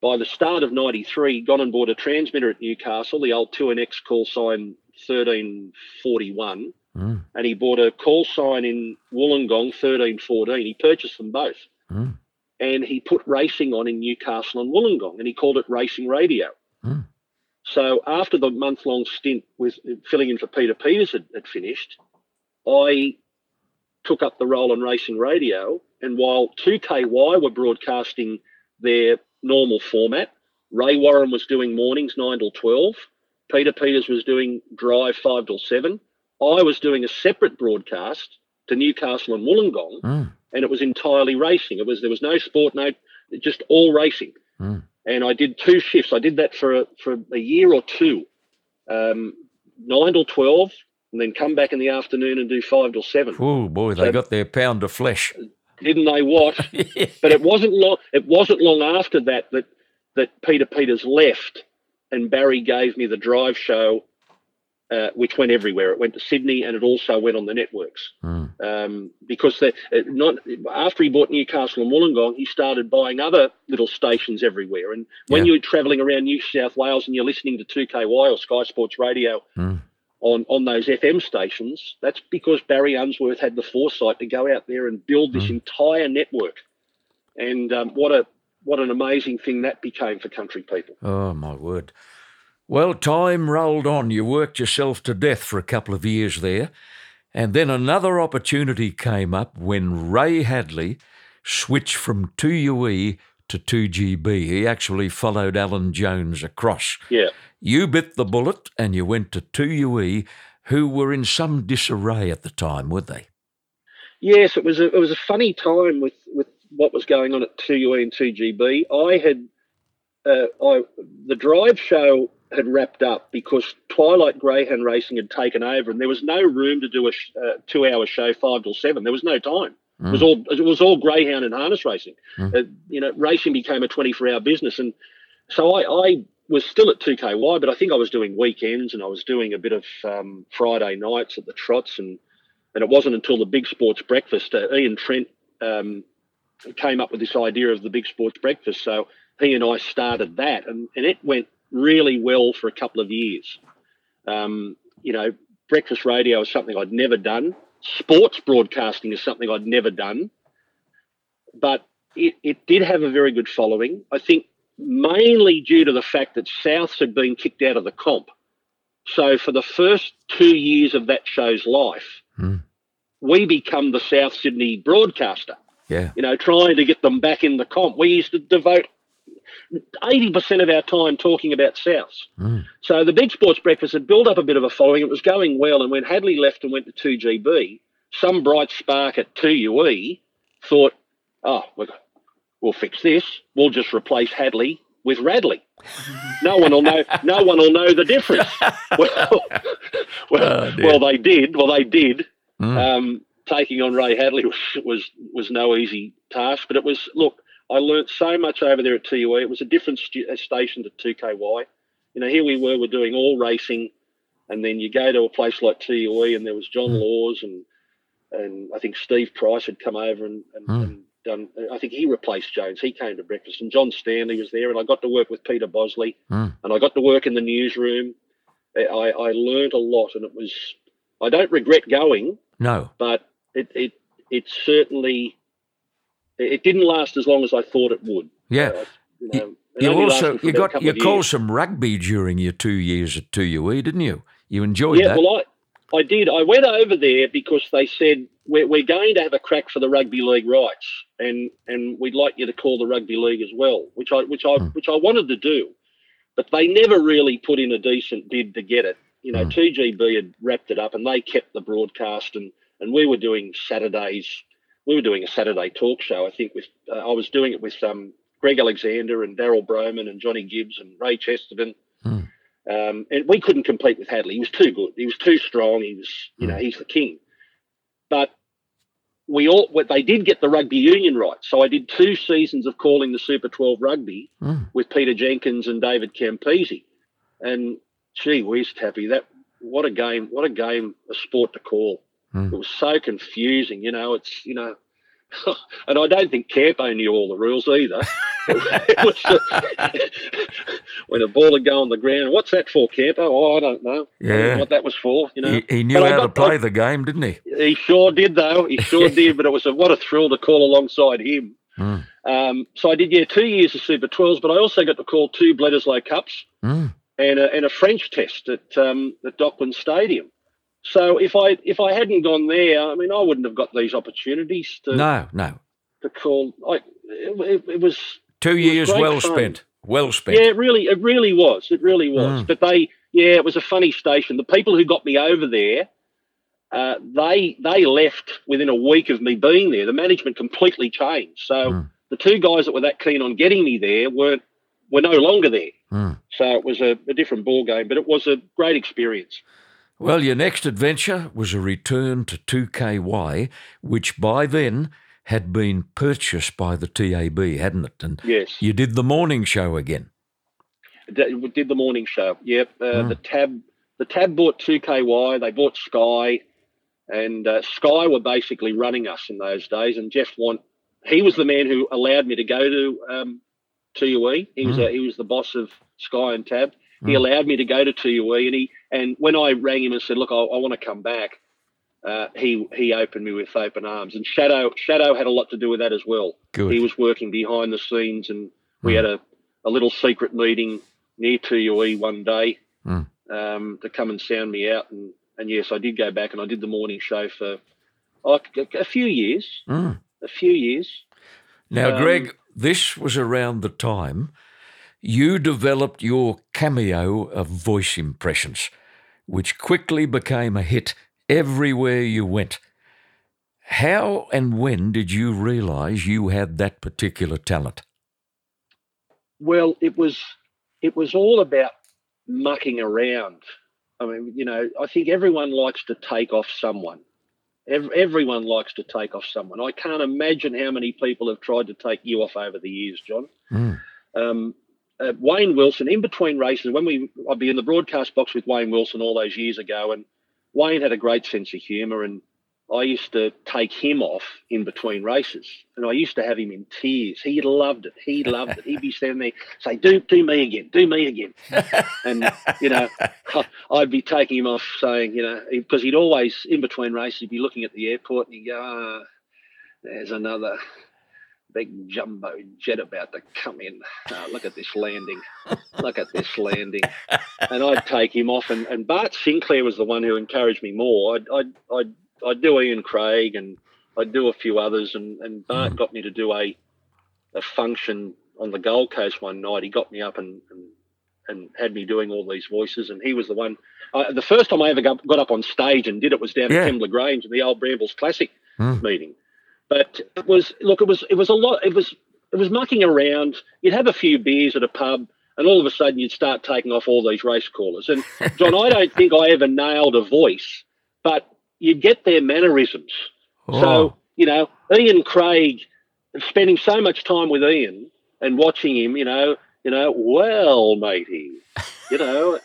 By the start of 93, gone and bought a transmitter at Newcastle, the old 2NX call sign 1341. Mm. And he bought a call sign in Wollongong 1314. He purchased them both. Mm. And he put racing on in Newcastle and Wollongong and he called it Racing Radio. Mm. So after the month long stint with filling in for Peter Peters had, had finished, I took up the role on racing radio. And while 2KY were broadcasting their normal format, Ray Warren was doing mornings 9 till 12. Peter Peters was doing drive 5 till 7. I was doing a separate broadcast to Newcastle and Wollongong, mm. and it was entirely racing. It was there was no sport, no just all racing. Mm. And I did two shifts. I did that for a, for a year or two, um, nine till twelve, and then come back in the afternoon and do five till seven. Oh boy, they so, got their pound of flesh, didn't they? What? [LAUGHS] But it wasn't long. It wasn't long after that that that Peter Peters left, and Barry gave me the drive show, uh, which went everywhere. It went to Sydney, and it also went on the networks. Mm. Um, because the, uh, not after he bought Newcastle and Wollongong, he started buying other little stations everywhere. And when yeah. you're travelling around New South Wales and you're listening to 2KY or Sky Sports Radio. Mm on, on those FM stations, that's because Barry Unsworth had the foresight to go out there and build this mm. entire network. And um, what a what an amazing thing that became for country people. Oh my word! Well, time rolled on. You worked yourself to death for a couple of years there, and then another opportunity came up when Ray Hadley switched from 2UE to 2GB. He actually followed Alan Jones across. Yeah. You bit the bullet and you went to 2UE, who were in some disarray at the time, were they? Yes, it was a, it was a funny time with, with what was going on at 2UE and 2GB. I had uh, I, the drive show had wrapped up because Twilight Greyhound Racing had taken over, and there was no room to do a sh- uh, two-hour show five till seven. There was no time. Mm. It was all it was all greyhound and harness racing. Mm. Uh, you know, racing became a twenty-four hour business, and so I, I was still at 2KY, but I think I was doing weekends and I was doing a bit of um, Friday nights at the trots. And, and it wasn't until the Big Sports Breakfast, uh, Ian Trent um, came up with this idea of the Big Sports Breakfast. So he and I started that, and, and it went really well for a couple of years. Um, you know, breakfast radio is something I'd never done. Sports broadcasting is something I'd never done. But it, it did have a very good following. I think mainly due to the fact that Souths had been kicked out of the comp. So for the first two years of that show's life, mm. we become the South Sydney broadcaster. Yeah. You know, trying to get them back in the comp. We used to devote 80% of our time talking about Souths. Mm. So the Big Sports Breakfast had built up a bit of a following. It was going well. And when Hadley left and went to 2GB, some bright spark at 2UE thought, oh, we'll fix this. We'll just replace Hadley with Radley. [LAUGHS] No one will know. No one will know the difference. [LAUGHS] well, well, oh, well, they did. Well, they did. Mm. Um, taking on Ray Hadley was, was was no easy task, but it was. Look, I learnt so much over there at 2UE. It was a different st- uh, station to 2KY. You know, here we were, we're doing all racing, and then you go to a place like 2UE, and there was John mm. Laws and and I think Steve Price had come over and, and, mm. and done. I think he replaced Jones. He came to breakfast, and John Stanley was there, and I got to work with Peter Bosley, mm. and I got to work in the newsroom. I, I learned a lot, and it was. I don't regret going. No, but it it it certainly it didn't last as long as I thought it would. Yeah. Uh, you, know, you also you got you called some rugby during your two years at 2UE, didn't you? You enjoyed it. yeah, that. Well, I, I did. I went over there because they said we're, we're going to have a crack for the rugby league rights, and and we'd like you to call the rugby league as well, which I which I mm. which I wanted to do, but they never really put in a decent bid to get it. You know, mm. Had wrapped it up, and they kept the broadcast, and and we were doing Saturdays. We were doing a Saturday talk show. I think with uh, I was doing it with um, Greg Alexander and Darryl Brohman and Johnny Gibbs and Ray Chesterton. Mm. Um, and we couldn't compete with Hadley. He was too good. He was too strong. He was, you know, hmm. he's the king. But we all, they did get the rugby union right. So I did two seasons of calling the Super 12 rugby mm. with Peter Jenkins and David Campese. And gee whiz, Tappy, that what a game! What a game! A sport to call. Mm. It was so confusing. You know, it's you know, [LAUGHS] and I don't think Campo knew all the rules either. [LAUGHS] [LAUGHS] when a ball would go on the ground, what's that for, Campo? Oh, I don't know. I Yeah. what that was for. You know, He, he knew But I how to play the game, didn't he? he sure did, though. He sure did. But it was a, what a thrill to call alongside him. Mm. Um, so I did, yeah, two years of Super 12s, but I also got to call two Bledisloe Cups Mm. and a, and a French test at um, at Dockland Stadium. So if I if I hadn't gone there, I mean, I wouldn't have got these opportunities to No, no. to call. I, it, it, was Two years great well fun. spent. Well spent. yeah, it really it really was. It really was. Mm. But they yeah, it was a funny station. The people who got me over there. Uh, they they left within a week of me being there. The management completely changed. So Mm. the two guys that were that keen on getting me there weren't were no longer there. Mm. So it was a, a different ball game, but it was a great experience. Well, your next adventure was a return to 2KY, which by then had been purchased by the TAB, hadn't it? And Yes, you did the morning show again. We did the morning show. Yep, uh, Mm. the tab the tab bought two KY. They bought Sky, and uh, Sky were basically running us in those days. And Jeff Want, he was the man who allowed me to go to um, 2UE. He was Mm. uh, he was the boss of Sky and Tab. He Mm. allowed me to go to 2UE, and he and when I rang him and said, "Look, I, I want to come back," uh, he he opened me with open arms. And Shadow Shadow had a lot to do with that as well. Good. He was working behind the scenes, and we Mm. had a, a little secret meeting near 2UE one day Mm. um, to come and sound me out. And, and yes, I did go back and I did the morning show for oh, a, a few years. Mm. A few years. Now, Um, Greg, this was around the time you developed your cameo of voice impressions, which quickly became a hit everywhere you went. How and when did you realise you had that particular talent? Well, it was it was all about mucking around. I mean, you know, I think everyone likes to take off someone. Ev- everyone likes to take off someone. I can't imagine how many people have tried to take you off over the years, John. Mm. um, uh, Wayne Wilson in between races when we I'd be in the broadcast box with Wayne Wilson all those years ago, and Wayne had a great sense of humour, and I used to take him off in between races, and I used to have him in tears. He loved it. He loved it. He'd be standing there, say, "Do do me again, do me again," and you know, [LAUGHS] I'd be taking him off, saying, you know, because he'd always in between races, he'd be looking at the airport, and he'd go, ah, "There's another." Big jumbo jet about to come in. Oh, look at this landing. Look at this landing. And I'd take him off. And, and Bart Sinclair was the one who encouraged me more. I'd, I'd, I'd, I'd do Ian Craig and I'd do a few others. And, and Bart got me to do a, a function on the Gold Coast one night. He got me up and, and, and had me doing all these voices. And he was the one. Uh, the first time I ever got, got up on stage and did it was down Yeah. at Kembla Grange in the old Brambles Classic Mm. meeting. But it was look, it was it was a lot. It was it was mucking around. You'd have a few beers at a pub, and all of a sudden you'd start taking off all these race callers. And John, I don't think I ever nailed a voice, but you'd get their mannerisms. Oh, So you know, Ian Craig, spending so much time with Ian and watching him, you know, you know, well, matey, you know.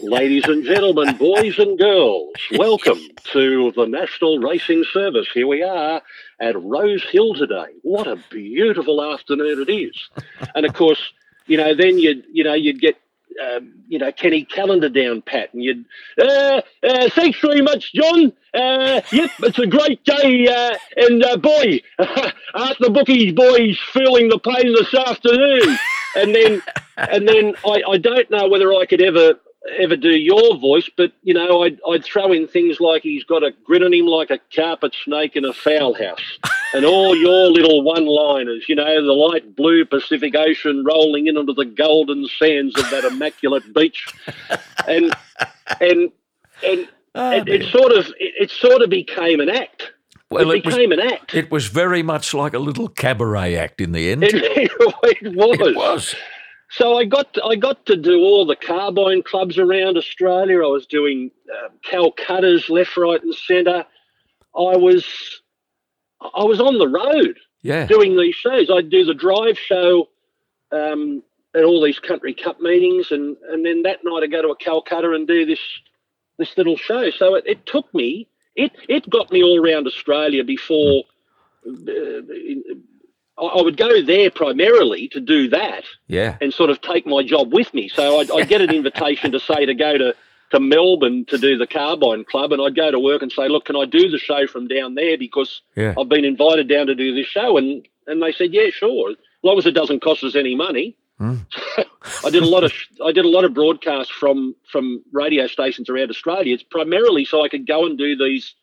Ladies and gentlemen, boys and girls, welcome to the National Racing Service. Here we are at Rose Hill today. What a beautiful afternoon it is. And of course, you know, then you'd, you know, you'd get, um, you know, Kenny Callander down pat and you'd, uh, uh, thanks very much, John. Uh, yep, it's a great day. Uh, and uh, boy, [LAUGHS] aren't the bookies boys feeling the pain this afternoon? And then, and then I, I don't know whether I could ever ever do your voice, but you know, I'd, I'd throw in things like he's got a grin on him like a carpet snake in a fowl house, [LAUGHS] and all your little one-liners. You know, the light blue Pacific Ocean rolling in onto the golden sands of that immaculate beach, and and and Ah, [LAUGHS] it, it sort of it, it sort of became an act. well, it it was, became an act. it was very much like a little cabaret act in the end. [LAUGHS] It, it was. It was. So I got I got to do all the carbine clubs around Australia. I was doing uh, Calcutta's left, right, and centre. I was I was on the road Yeah. doing these shows. I'd do the drive show um, at all these country cup meetings, and and then that night I go to a Calcutta and do this this little show. So it, it took me it it got me all around Australia before. Uh, I would go there primarily to do that, yeah, and sort of take my job with me. So I'd, I'd get an [LAUGHS] invitation to say to go to to Melbourne to do the Carbine Club, and I'd go to work and say, "Look, can I do the show from down there because yeah. I've been invited down to do this show?" And and they said, "Yeah, sure, as long as it doesn't cost us any money." Mm. [LAUGHS] I did a lot of I did a lot of broadcasts from from radio stations around Australia. It's primarily so I could go and do these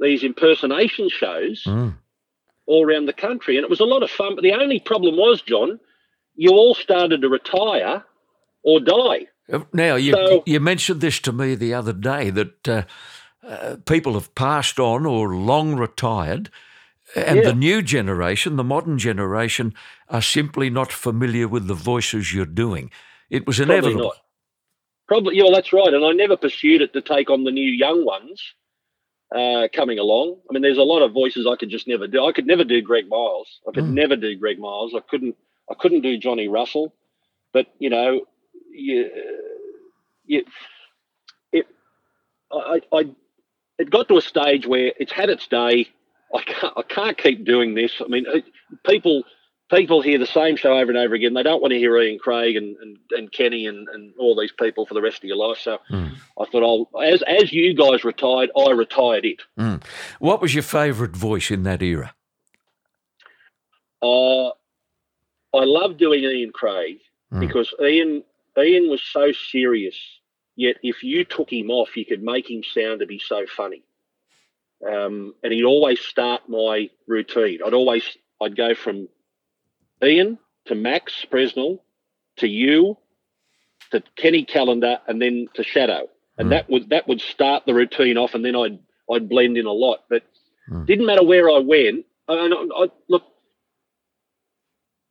these impersonation shows mm. All around the country, and it was a lot of fun. But the only problem was, John, you all started to retire or die. Uh, now, you, So- you mentioned this to me the other day that uh, uh, people have passed on or long retired, and Yeah. the new generation, the modern generation, are simply not familiar with the voices you're doing. It was Probably inevitable. not. Probably, yeah, well, that's right. And I never pursued it to take on the new young ones uh, coming along. I mean, there's a lot of voices I could just never do. I could never do Greg Miles. I could Mm. never do Greg Miles. I couldn't. I couldn't do Johnny Russell. But you know, you, you, it, I, I, it got to a stage where it's had its day. I can't. I can't keep doing this. I mean, it- people people hear the same show over and over again. They don't want to hear Ian Craig and, and, and Kenny and, and all these people for the rest of your life. So Mm. I thought, I'll as as you guys retired, I retired it. Mm. What was your favourite voice in that era? Uh, I love doing Ian Craig Mm. because Ian Ian was so serious. Yet if you took him off, you could make him sound to be so funny. Um, and he'd always start my routine. I'd always I'd go from Ian to Max Presnell to you to Kenny Callander and then to Shadow. And Mm. that would that would start the routine off, and then I'd I'd blend in a lot. But Mm. didn't matter where I went. And I, I, look,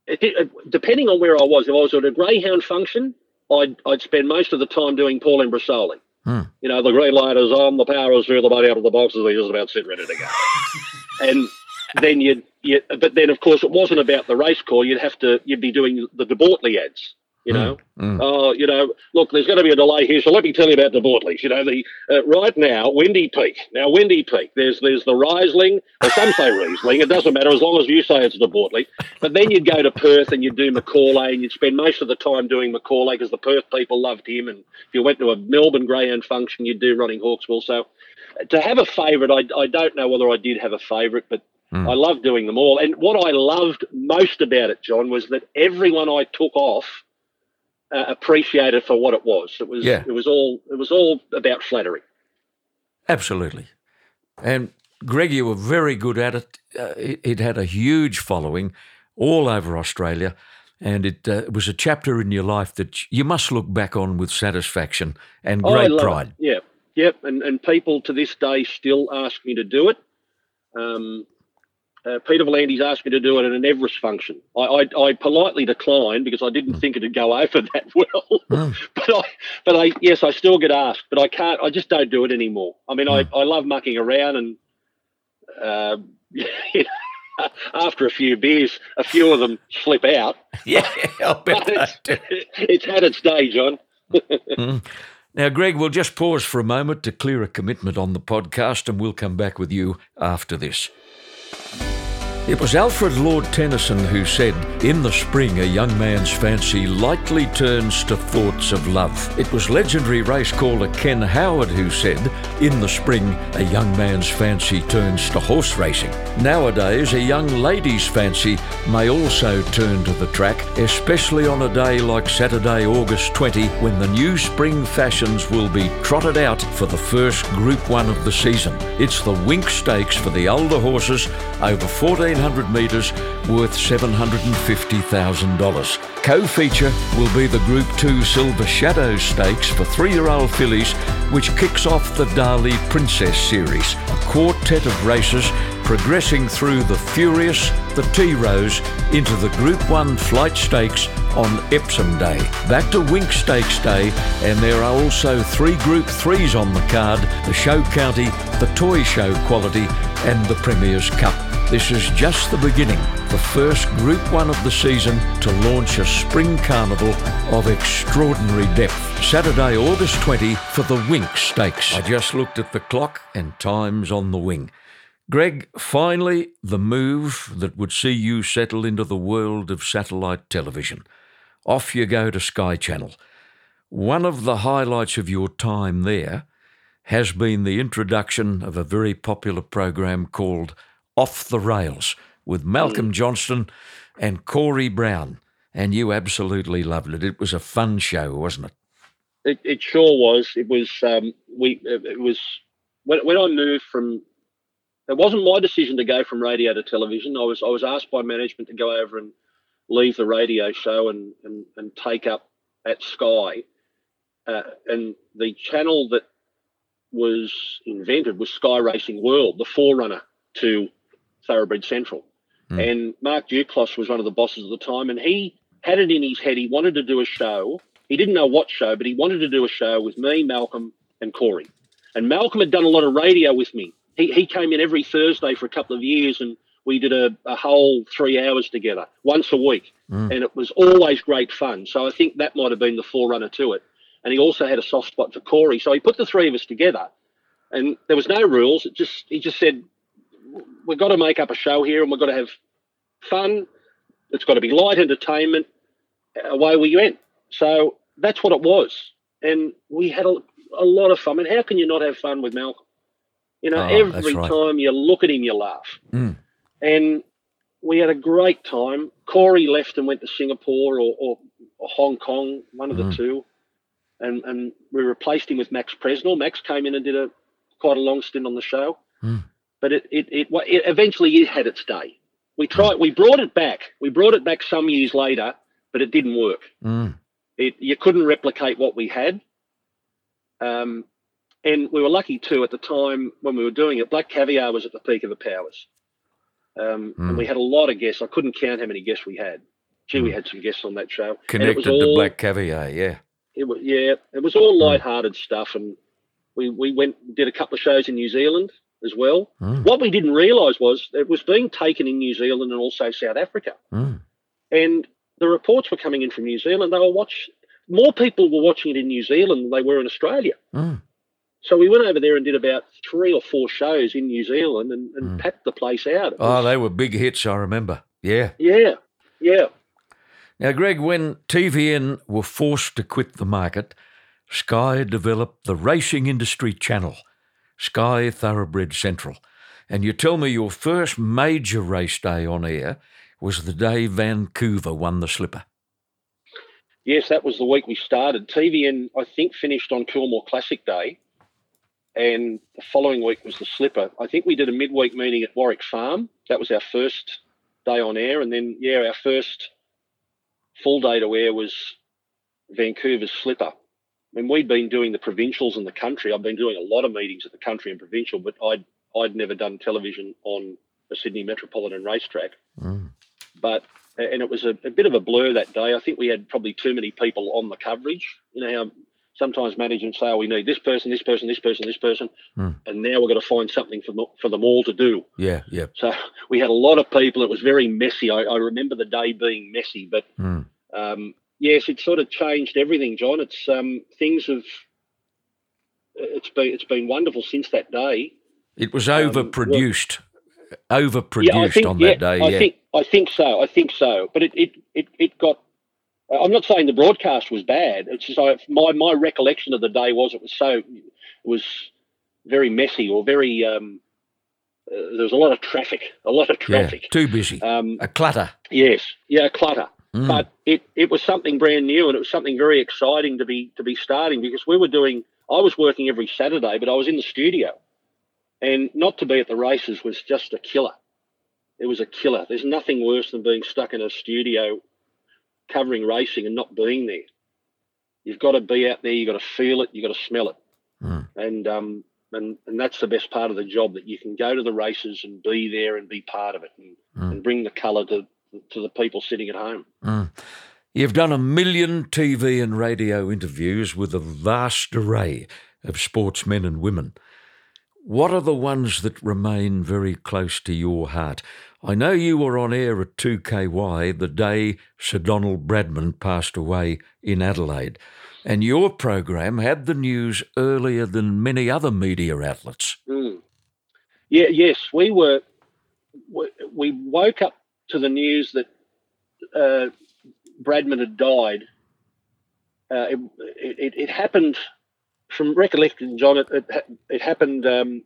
it, did- depending on where I was, if I was at a greyhound function, I'd I'd spend most of the time doing Paul Imbrasoli. Hmm. You know, the green light is on, the power is through, the body out of the boxes, we're just about sit ready to go. [LAUGHS] and then you'd, you, but then of course it wasn't about the race call. You'd have to, you'd be doing the De Bortoli ads. You know, Mm. oh, you know, look, there's going to be a delay here, so let me tell you about the Bortleys. You know, the uh, right now, Windy Peak. Now, Windy Peak. There's there's the Riesling, or some say Riesling. It doesn't matter as long as you say it's the Bortley. But then you'd go to Perth and you'd do McAullay, and you'd spend most of the time doing McAullay because the Perth people loved him. And if you went to a Melbourne Greyhound function, you'd do Running Hawkswell. So uh, to have a favourite, I, I don't know whether I did have a favourite, but Mm. I loved doing them all. And what I loved most about it, John, was that everyone I took off uh, appreciated for what it was. It was Yeah. it was all it was all about flattery. Absolutely. And Greg, you were very good at it. Uh, it, it had a huge following all over Australia, and it, uh, was a chapter in your life that you must look back on with satisfaction and Oh, great love pride. It. Yeah, yep. And and people to this day still ask me to do it. Um, uh, Peter V'landys asked me to do it at an Everest function. I, I, I politely declined because I didn't think it'd go [LAUGHS] over that well. Mm. [LAUGHS] but I, but I, yes, I still get asked, but I can't. I just don't do it anymore. I mean, I, I love mucking around, and [LAUGHS] uh, after a few beers, a few of them slip out. Yeah, I'll bet it's, it's had its day, John. Now, Greg, we'll just pause for a moment to clear a commitment on the podcast, and we'll come back with you after this. It was Alfred Lord Tennyson who said, In the spring, a young man's fancy lightly turns to thoughts of love. It was legendary race caller Ken Howard who said, In the spring, a young man's fancy turns to horse racing. Nowadays, a young lady's fancy may also turn to the track, especially on a day like Saturday, August 20, when the new spring fashions will be trotted out for the first Group 1 of the season. It's the Winx Stakes for the older horses, over 1,400 metres, worth $750,000. Co-feature will be the Group 2 Silver Shadow Stakes for three-year-old fillies, which kicks off the Dali Princess Series, a quartet of races progressing through the Furious, the Tea Rose, into the Group 1 Flight Stakes on Epsom Day. Back to Winx Stakes Day, and there are also three Group 3s on the card, the Show County, the Toy Show Quality, and the Premier's Cup. This is just the beginning the first Group 1 of the season to launch a spring carnival of extraordinary depth. Saturday, August 20 for the Winx Stakes. I just looked at the clock and time's on the wing. Greg, finally, the move that would see you settle into the world of satellite television. Off you go to Sky Channel. One of the highlights of your time there has been the introduction of a very popular program called Off the Rails with Malcolm Johnston and Corey Brown. And you absolutely loved it. It was a fun show, wasn't it? It, it sure was. It was. Um, we. It was when, when I moved from it wasn't my decision to go from radio to television. I was I was asked by management to go over and leave the radio show and and, and take up at Sky, uh, and the channel that was invented was Sky Racing World, the forerunner to Thoroughbred Central. Mm. And Mark Duclos was one of the bosses at the time, and he had it in his head he wanted to do a show. He didn't know what show, but he wanted to do a show with me, Malcolm, and Corey. And Malcolm had done a lot of radio with me he, he came in every Thursday for a couple of years and we did a, a whole three hours together once a week. Mm. And it was always great fun. So I think that might have been the forerunner to it. And he also had a soft spot for Corey. So he put the three of us together and there was no rules. It just he just said, We've got to make up a show here and we've got to have fun. It's got to be light entertainment. Away we went. So that's what it was. And we had a, a lot of fun. I and mean, how can you not have fun with Malcolm? You know, oh, every right. time you look at him, you laugh. Mm. And we had a great time. Corey left and went to Singapore or, or, or Hong Kong, one of mm. the two. And, and we replaced him with Max Presnell. Max came in and did a quite a long stint on the show. Mm. But it, it, it, it, eventually it had its day. We tried, we brought it back. We brought it back some years later, but it didn't work. Mm. It, you couldn't replicate what we had. Um, and we were lucky too at the time when we were doing it. Black Caviar was at the peak of the powers. Um, mm. And we had a lot of guests. I couldn't count how many guests we had. Gee, mm. we hmm. had some guests on that show. Connected all, to Black Caviar, yeah. It was, yeah, it was all hmm. light-hearted mm. stuff. And we, we went did a couple of shows in New Zealand as well. What we didn't realise was it was being taken in New Zealand and also South Africa. And the reports were coming in from New Zealand. They were watch more people were watching it in New Zealand than they were in Australia. Mm. So we went over there and did about three or four shows in New Zealand and, and mm. packed the place out. oh, they were big hits, I remember. Yeah. Yeah. Yeah. Now, Greg, when TVN were forced to quit the market, Sky developed the Racing Industry Channel, Sky Thoroughbred Central. And you tell me your first major race day on air was the day Vancouver won the slipper. Yes, that was the week we started. TVN, I think, finished on Coolmore Classic Day and the following week was the slipper. I think we did a midweek meeting at Warwick Farm. That was our first day on air, and then yeah, our first full day to air was Vancouver's slipper. I mean, we'd been doing the provincials and the country. I've been doing a lot of meetings at the country and provincial, but I'd I'd never done television on a Sydney Metropolitan racetrack. Mm. But and it was a, a, bit of a blur that day. I think we had probably too many people on the coverage. You know how sometimes management say, oh, we need this person, this person, this person, this person, mm. and now we're going to find something for, for them all to do. Yeah, yeah. So we had a lot of people. It was very messy. I, I remember the day being messy, but mm. um, yes, it sort of changed everything, John. It's um, things have. It's been it's been wonderful since that day. It was overproduced, um, well, overproduced yeah, think, on that yeah, day. I yeah. think I think so. I think so. But it, it, it, it got I'm not saying the broadcast was bad. It's just I, my my recollection of the day was it was so it was very messy or very um, uh, there was a lot of traffic, a lot of traffic. Yeah, too busy. Um, a clutter. Yes, yeah, a clutter. Mm. But it, it was something brand new and it was something very exciting to be to be starting because we were doing. I was working every Saturday, but I was in the studio, and not to be at the races was just a killer. It was a killer. There's nothing worse than being stuck in a studio covering racing and not being there. You've got to be out there. You've got to feel it. You've got to smell it. Mm. And um, and and that's the best part of the job that you can go to the races and be there and be part of it and, mm. and bring the colour to to the people sitting at home. Mm. You've done a million TV and radio interviews with a vast array of sportsmen and women. what are the ones that remain very close to your heart? I know you were on air at 2KY the day Sir Donald Bradman passed away in Adelaide, and your program had the news earlier than many other media outlets. Mm. Yeah, yes, we were. We woke up to the news that uh, Bradman had died. Uh, it, it, it, happened from recollection, John. It, it, it happened. Um,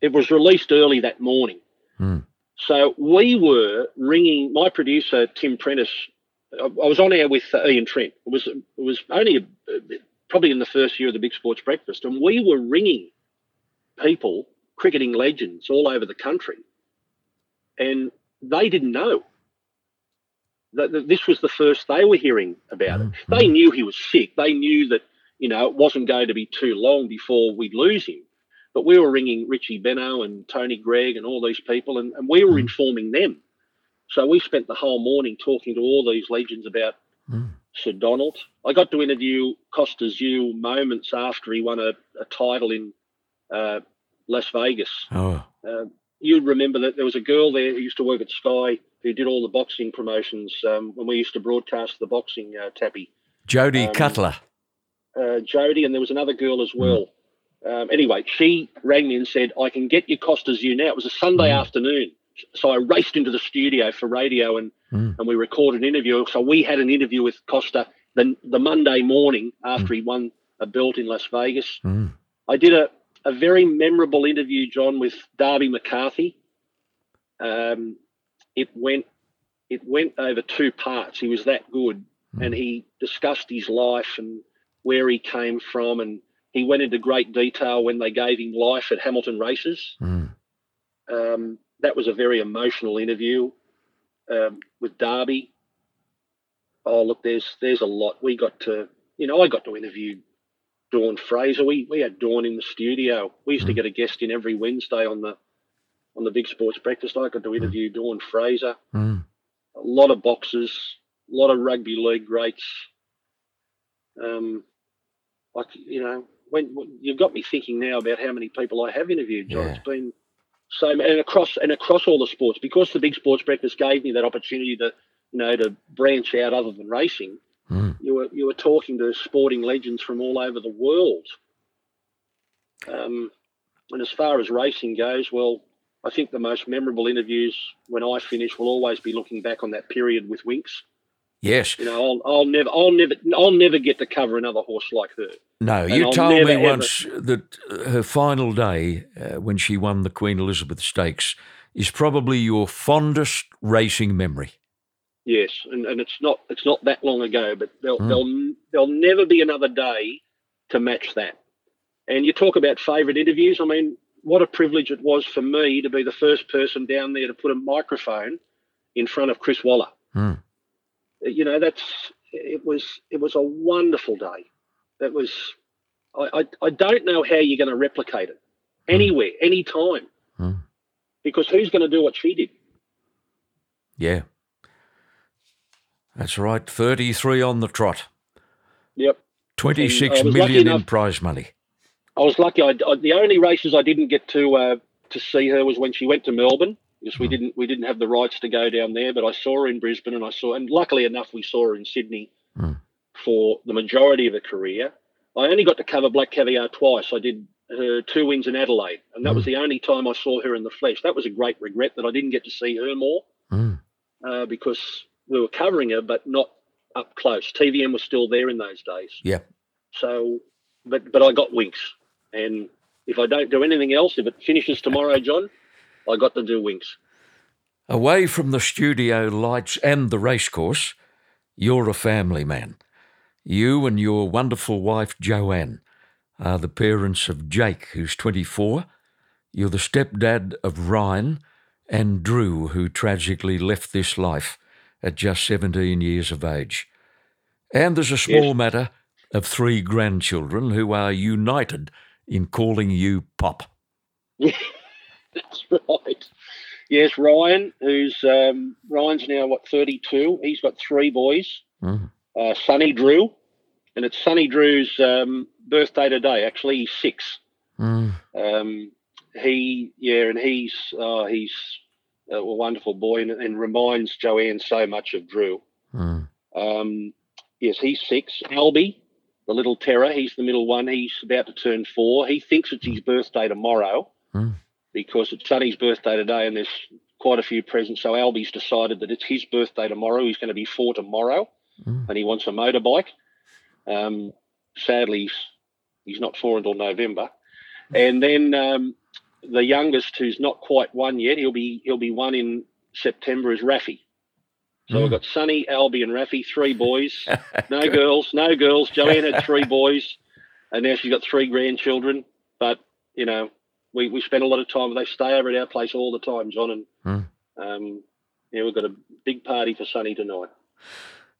it was released early that morning. Mm. So we were ringing my producer Tim Prentice. I was on air with uh, Ian Trent. It was it was only a, probably in the first year of the Big Sports Breakfast, and we were ringing people, cricketing legends all over the country, and they didn't know that this was the first they were hearing about it. Mm-hmm. They knew he was sick. They knew that you know it wasn't going to be too long before we'd lose him. But we were ringing Richie Benaud and Tony Greig and all these people, and, and we were mm. informing them. So we spent the whole morning talking to all these legends about mm. Sir Donald. I got to interview Kostya Tszyu moments after he won a, a title in uh, Las Vegas. Oh. Uh, you remember that there was a girl there who used to work at Sky who did all the boxing promotions um, when we used to broadcast the boxing uh, tappy. Jodie um, Cutler. Uh, Jodie, and there was another girl as well. Mm. Um, anyway, she rang me and said, I can get you Kostya Tszyu now. It was a Sunday mm. afternoon. So I raced into the studio for radio and, mm. and we recorded an interview. So we had an interview with Kostya the, the Monday morning after mm. he won a belt in Las Vegas. Mm. I did a, a very memorable interview, John, with Darby McCarthy. Um, it went it went over two parts. He was that good, mm. and he discussed his life and where he came from and he went into great detail when they gave him life at Hamilton races. Mm. Um, that was a very emotional interview um, with Darby. Oh, look, there's there's a lot. We got to, you know, I got to interview Dawn Fraser. We we had Dawn in the studio. We used mm. to get a guest in every Wednesday on the on the Big Sports Breakfast. I got to interview mm. Dawn Fraser. Mm. A lot of boxers, a lot of rugby league greats. Um, like you know, when, when, you've got me thinking now about how many people I have interviewed, John. Yeah. It's been so and across and across all the sports because the big sports breakfast gave me that opportunity to you know to branch out other than racing. Mm. You were you were talking to sporting legends from all over the world. Um, and as far as racing goes, well, I think the most memorable interviews when I finish will always be looking back on that period with Winx. Yes. You know, I'll, I'll never, I'll never, I'll never get to cover another horse like her. No, you told never, me once ever... that her final day uh, when she won the Queen Elizabeth Stakes is probably your fondest racing memory. Yes, and, and it's not it's not that long ago, but there'll, mm. there'll there'll never be another day to match that. And you talk about favourite interviews. I mean, what a privilege it was for me to be the first person down there to put a microphone in front of Chris Waller. Mm. You know, that's it was it was a wonderful day. That was, I, I, I don't know how you're going to replicate it anywhere, mm. anytime. Mm. Because who's going to do what she did? Yeah. That's right. 33 on the trot. Yep. Twenty-six million enough, in prize money. I was lucky. I, I, the only races I didn't get to uh, to see her was when she went to Melbourne because we mm. didn't we didn't have the rights to go down there. But I saw her in Brisbane, and I saw, and luckily enough, we saw her in Sydney mm for the majority of her career. I only got to cover Black Caviar twice. I did her two wins in Adelaide, and that mm. was the only time I saw her in the flesh. That was a great regret that I didn't get to see her more mm. uh, because we were covering her, but not up close. TVN was still there in those days. Yeah. So, but but I got Winx, and if I don't do anything else, if it finishes tomorrow, John, I got to do Winx. Away from the studio lights and the racecourse, you're a family man. You and your wonderful wife, Joanne, are the parents of Jake, who's 24. You're the stepdad of Ryan and Drew, who tragically left this life at just 17 years of age. And there's a small yes. matter of three grandchildren who are united in calling you Pop. [LAUGHS] That's right. Yes, Ryan, who's um, Ryan's now what 32. He's got three boys. Mm uh, Sonny Drew, and it's Sonny Drew's um, birthday today. Actually, he's six. Mm. Um, he yeah, and he's uh, he's a wonderful boy and, and, reminds Joanne so much of Drew. Mm. Um, yes, he's six. Albie, the little terror, he's the middle one. He's about to turn four. He thinks it's his birthday tomorrow mm. because it's Sonny's birthday today, and there's quite a few presents. So Albie's decided that it's his birthday tomorrow. He's going to be four tomorrow, mm. and he wants a motorbike. Um, sadly, he's, he's not four until November. And then um, the youngest, who's not quite one yet, he'll be he'll be one in September, is Raffy. So mm. I've got Sonny, Albie, and Raffy, three boys. [LAUGHS] No girls, no girls. Joanne had three boys, and now she's got three grandchildren. But you know, we, we spend a lot of time. They stay over at our place all the time, John, and mm. um, yeah, we've got a big party for Sonny tonight.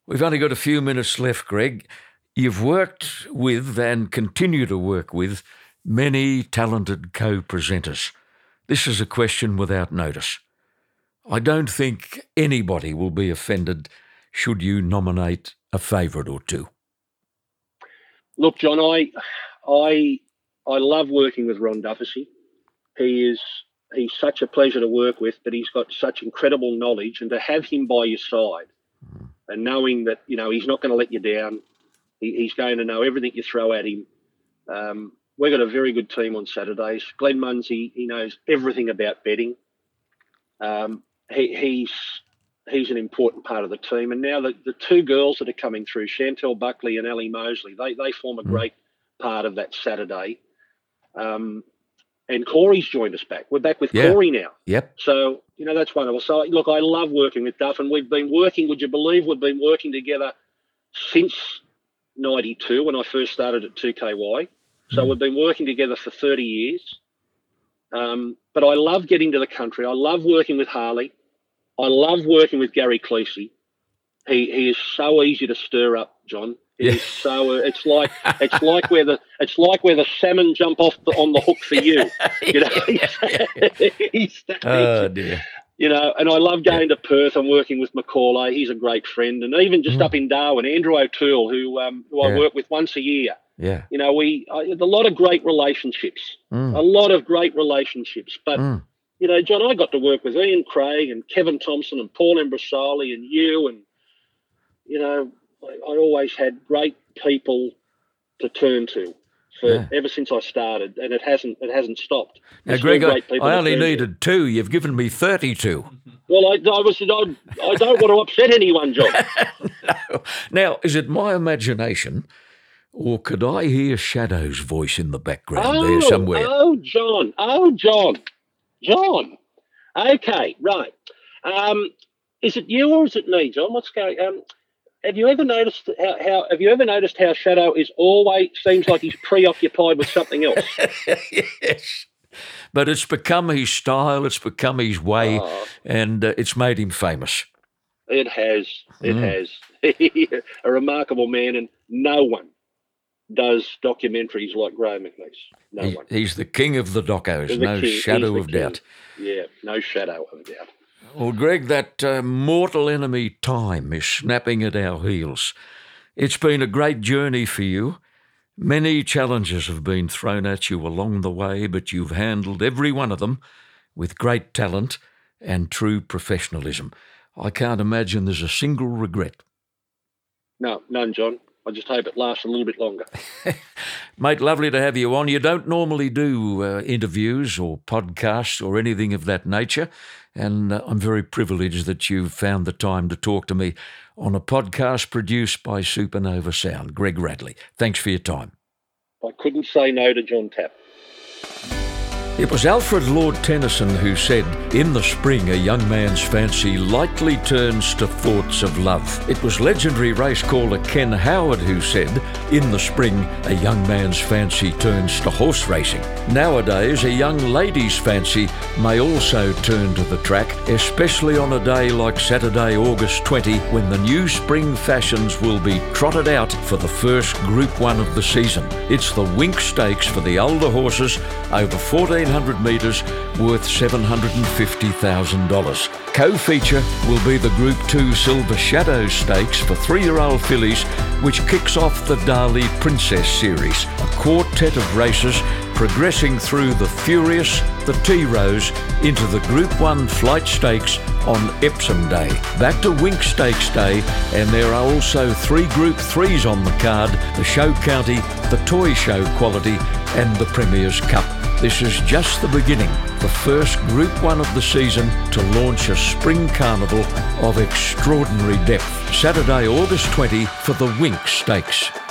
We've only got a few minutes left, Greg. You've worked with and continue to work with many talented co presenters. This is a question without notice. I don't think anybody will be offended should you nominate a favourite or two. Look, John, I, I, I love working with Ron Dufficy. He is he's such a pleasure to work with, but he's got such incredible knowledge, and to have him by your side, mm. and knowing that you know he's not going to let you down, he, he's going to know everything you throw at him. Um, we've got a very good team on Saturdays. Glenn Munsey, he knows everything about betting. Um, he, he's he's an important part of the team. And now the, the two girls that are coming through, Chantel Buckley and Ellie Mosley, they, they form a mm. great part of that Saturday. Um, and Corey's joined us back. We're back with yeah. Corey now. Yep. So, you know, that's wonderful. So, look, I love working with Duff, and we've been working, would you believe, we've been working together since 92 when I first started at 2KY. So mm. we've been working together for 30 years. Um, but I love getting to the country. I love working with Harley. I love working with Gary Cleese. He he is so easy to stir up, John. Yeah. is so. It's like it's like where the it's like where the salmon jump off the, on the hook for you. [LAUGHS] You know, yeah, [LAUGHS] he's, oh dear. You know, and I love going to Perth and working with McAullay. He's a great friend, and even just mm. up in Darwin, Andrew O'Toole, who um, who I work with once a year. Yeah. You know, we uh, a lot of great relationships, mm. a lot of great relationships. But mm. you know, John, I got to work with Ian Craig and Kevin Thompson and Paul Embrasoli and you, and you know, I, I always had great people to turn to. For yeah. ever since I started, and it hasn't it hasn't stopped. Now, Greg, I, I only needed to. two. You've given me thirty-two. [LAUGHS] Well, I, I was I, I don't want to upset anyone, John. [LAUGHS] no. Now, is it my imagination? Or could I hear Shadow's voice in the background oh, there somewhere? Oh, John. Oh, John. John. Okay, right. Um, is it you or is it me, John? What's going? Um, have you ever noticed how, how, Have you ever noticed how Shadow is always seems like he's preoccupied with something else? [LAUGHS] yes, but it's become his style. It's become his way, oh. and uh, it's made him famous. It has. It mm. has. [LAUGHS] a remarkable man, and no one does documentaries like Graham McNeice. No he, one. He's the king of the docos, no king. shadow of king. doubt. Yeah, no shadow of doubt. Well, Greg, that uh, mortal enemy time is snapping at our heels. It's been a great journey for you. Many challenges have been thrown at you along the way, but you've handled every one of them with great talent and true professionalism. I can't imagine there's a single regret. No, none, John. I just hope it lasts a little bit longer. [LAUGHS] Mate, lovely to have you on. You don't normally do uh, interviews or podcasts or anything of that nature, and uh, I'm very privileged that you've found the time to talk to me on a podcast produced by Supernova Sound. Greg Radley, thanks for your time. I couldn't say no to John Tapp. It was Alfred Lord Tennyson who said, In the spring, a young man's fancy lightly turns to thoughts of love. It was legendary race caller Ken Howard who said, In the spring, a young man's fancy turns to horse racing. Nowadays, a young lady's fancy may also turn to the track, especially on a day like Saturday, August 20, when the new spring fashions will be trotted out for the first Group 1 of the season. It's the Winx Stakes for the older horses, over 14 1,500 metres worth $750,000. Co feature will be the Group 2 Silver Shadow Stakes for three year old fillies, which kicks off the Dali Princess Series, a quartet of races progressing through the Furious, the Tea Rose, into the Group 1 Flight Stakes on Epsom Day. Back to Winx Stakes Day, and there are also three Group 3s on the card the Show County, the Toy Show Quality, and the Premier's Cup. This is just the beginning, the first Group 1 of the season to launch a spring carnival of extraordinary depth. Saturday, August 20 for the Winx Stakes.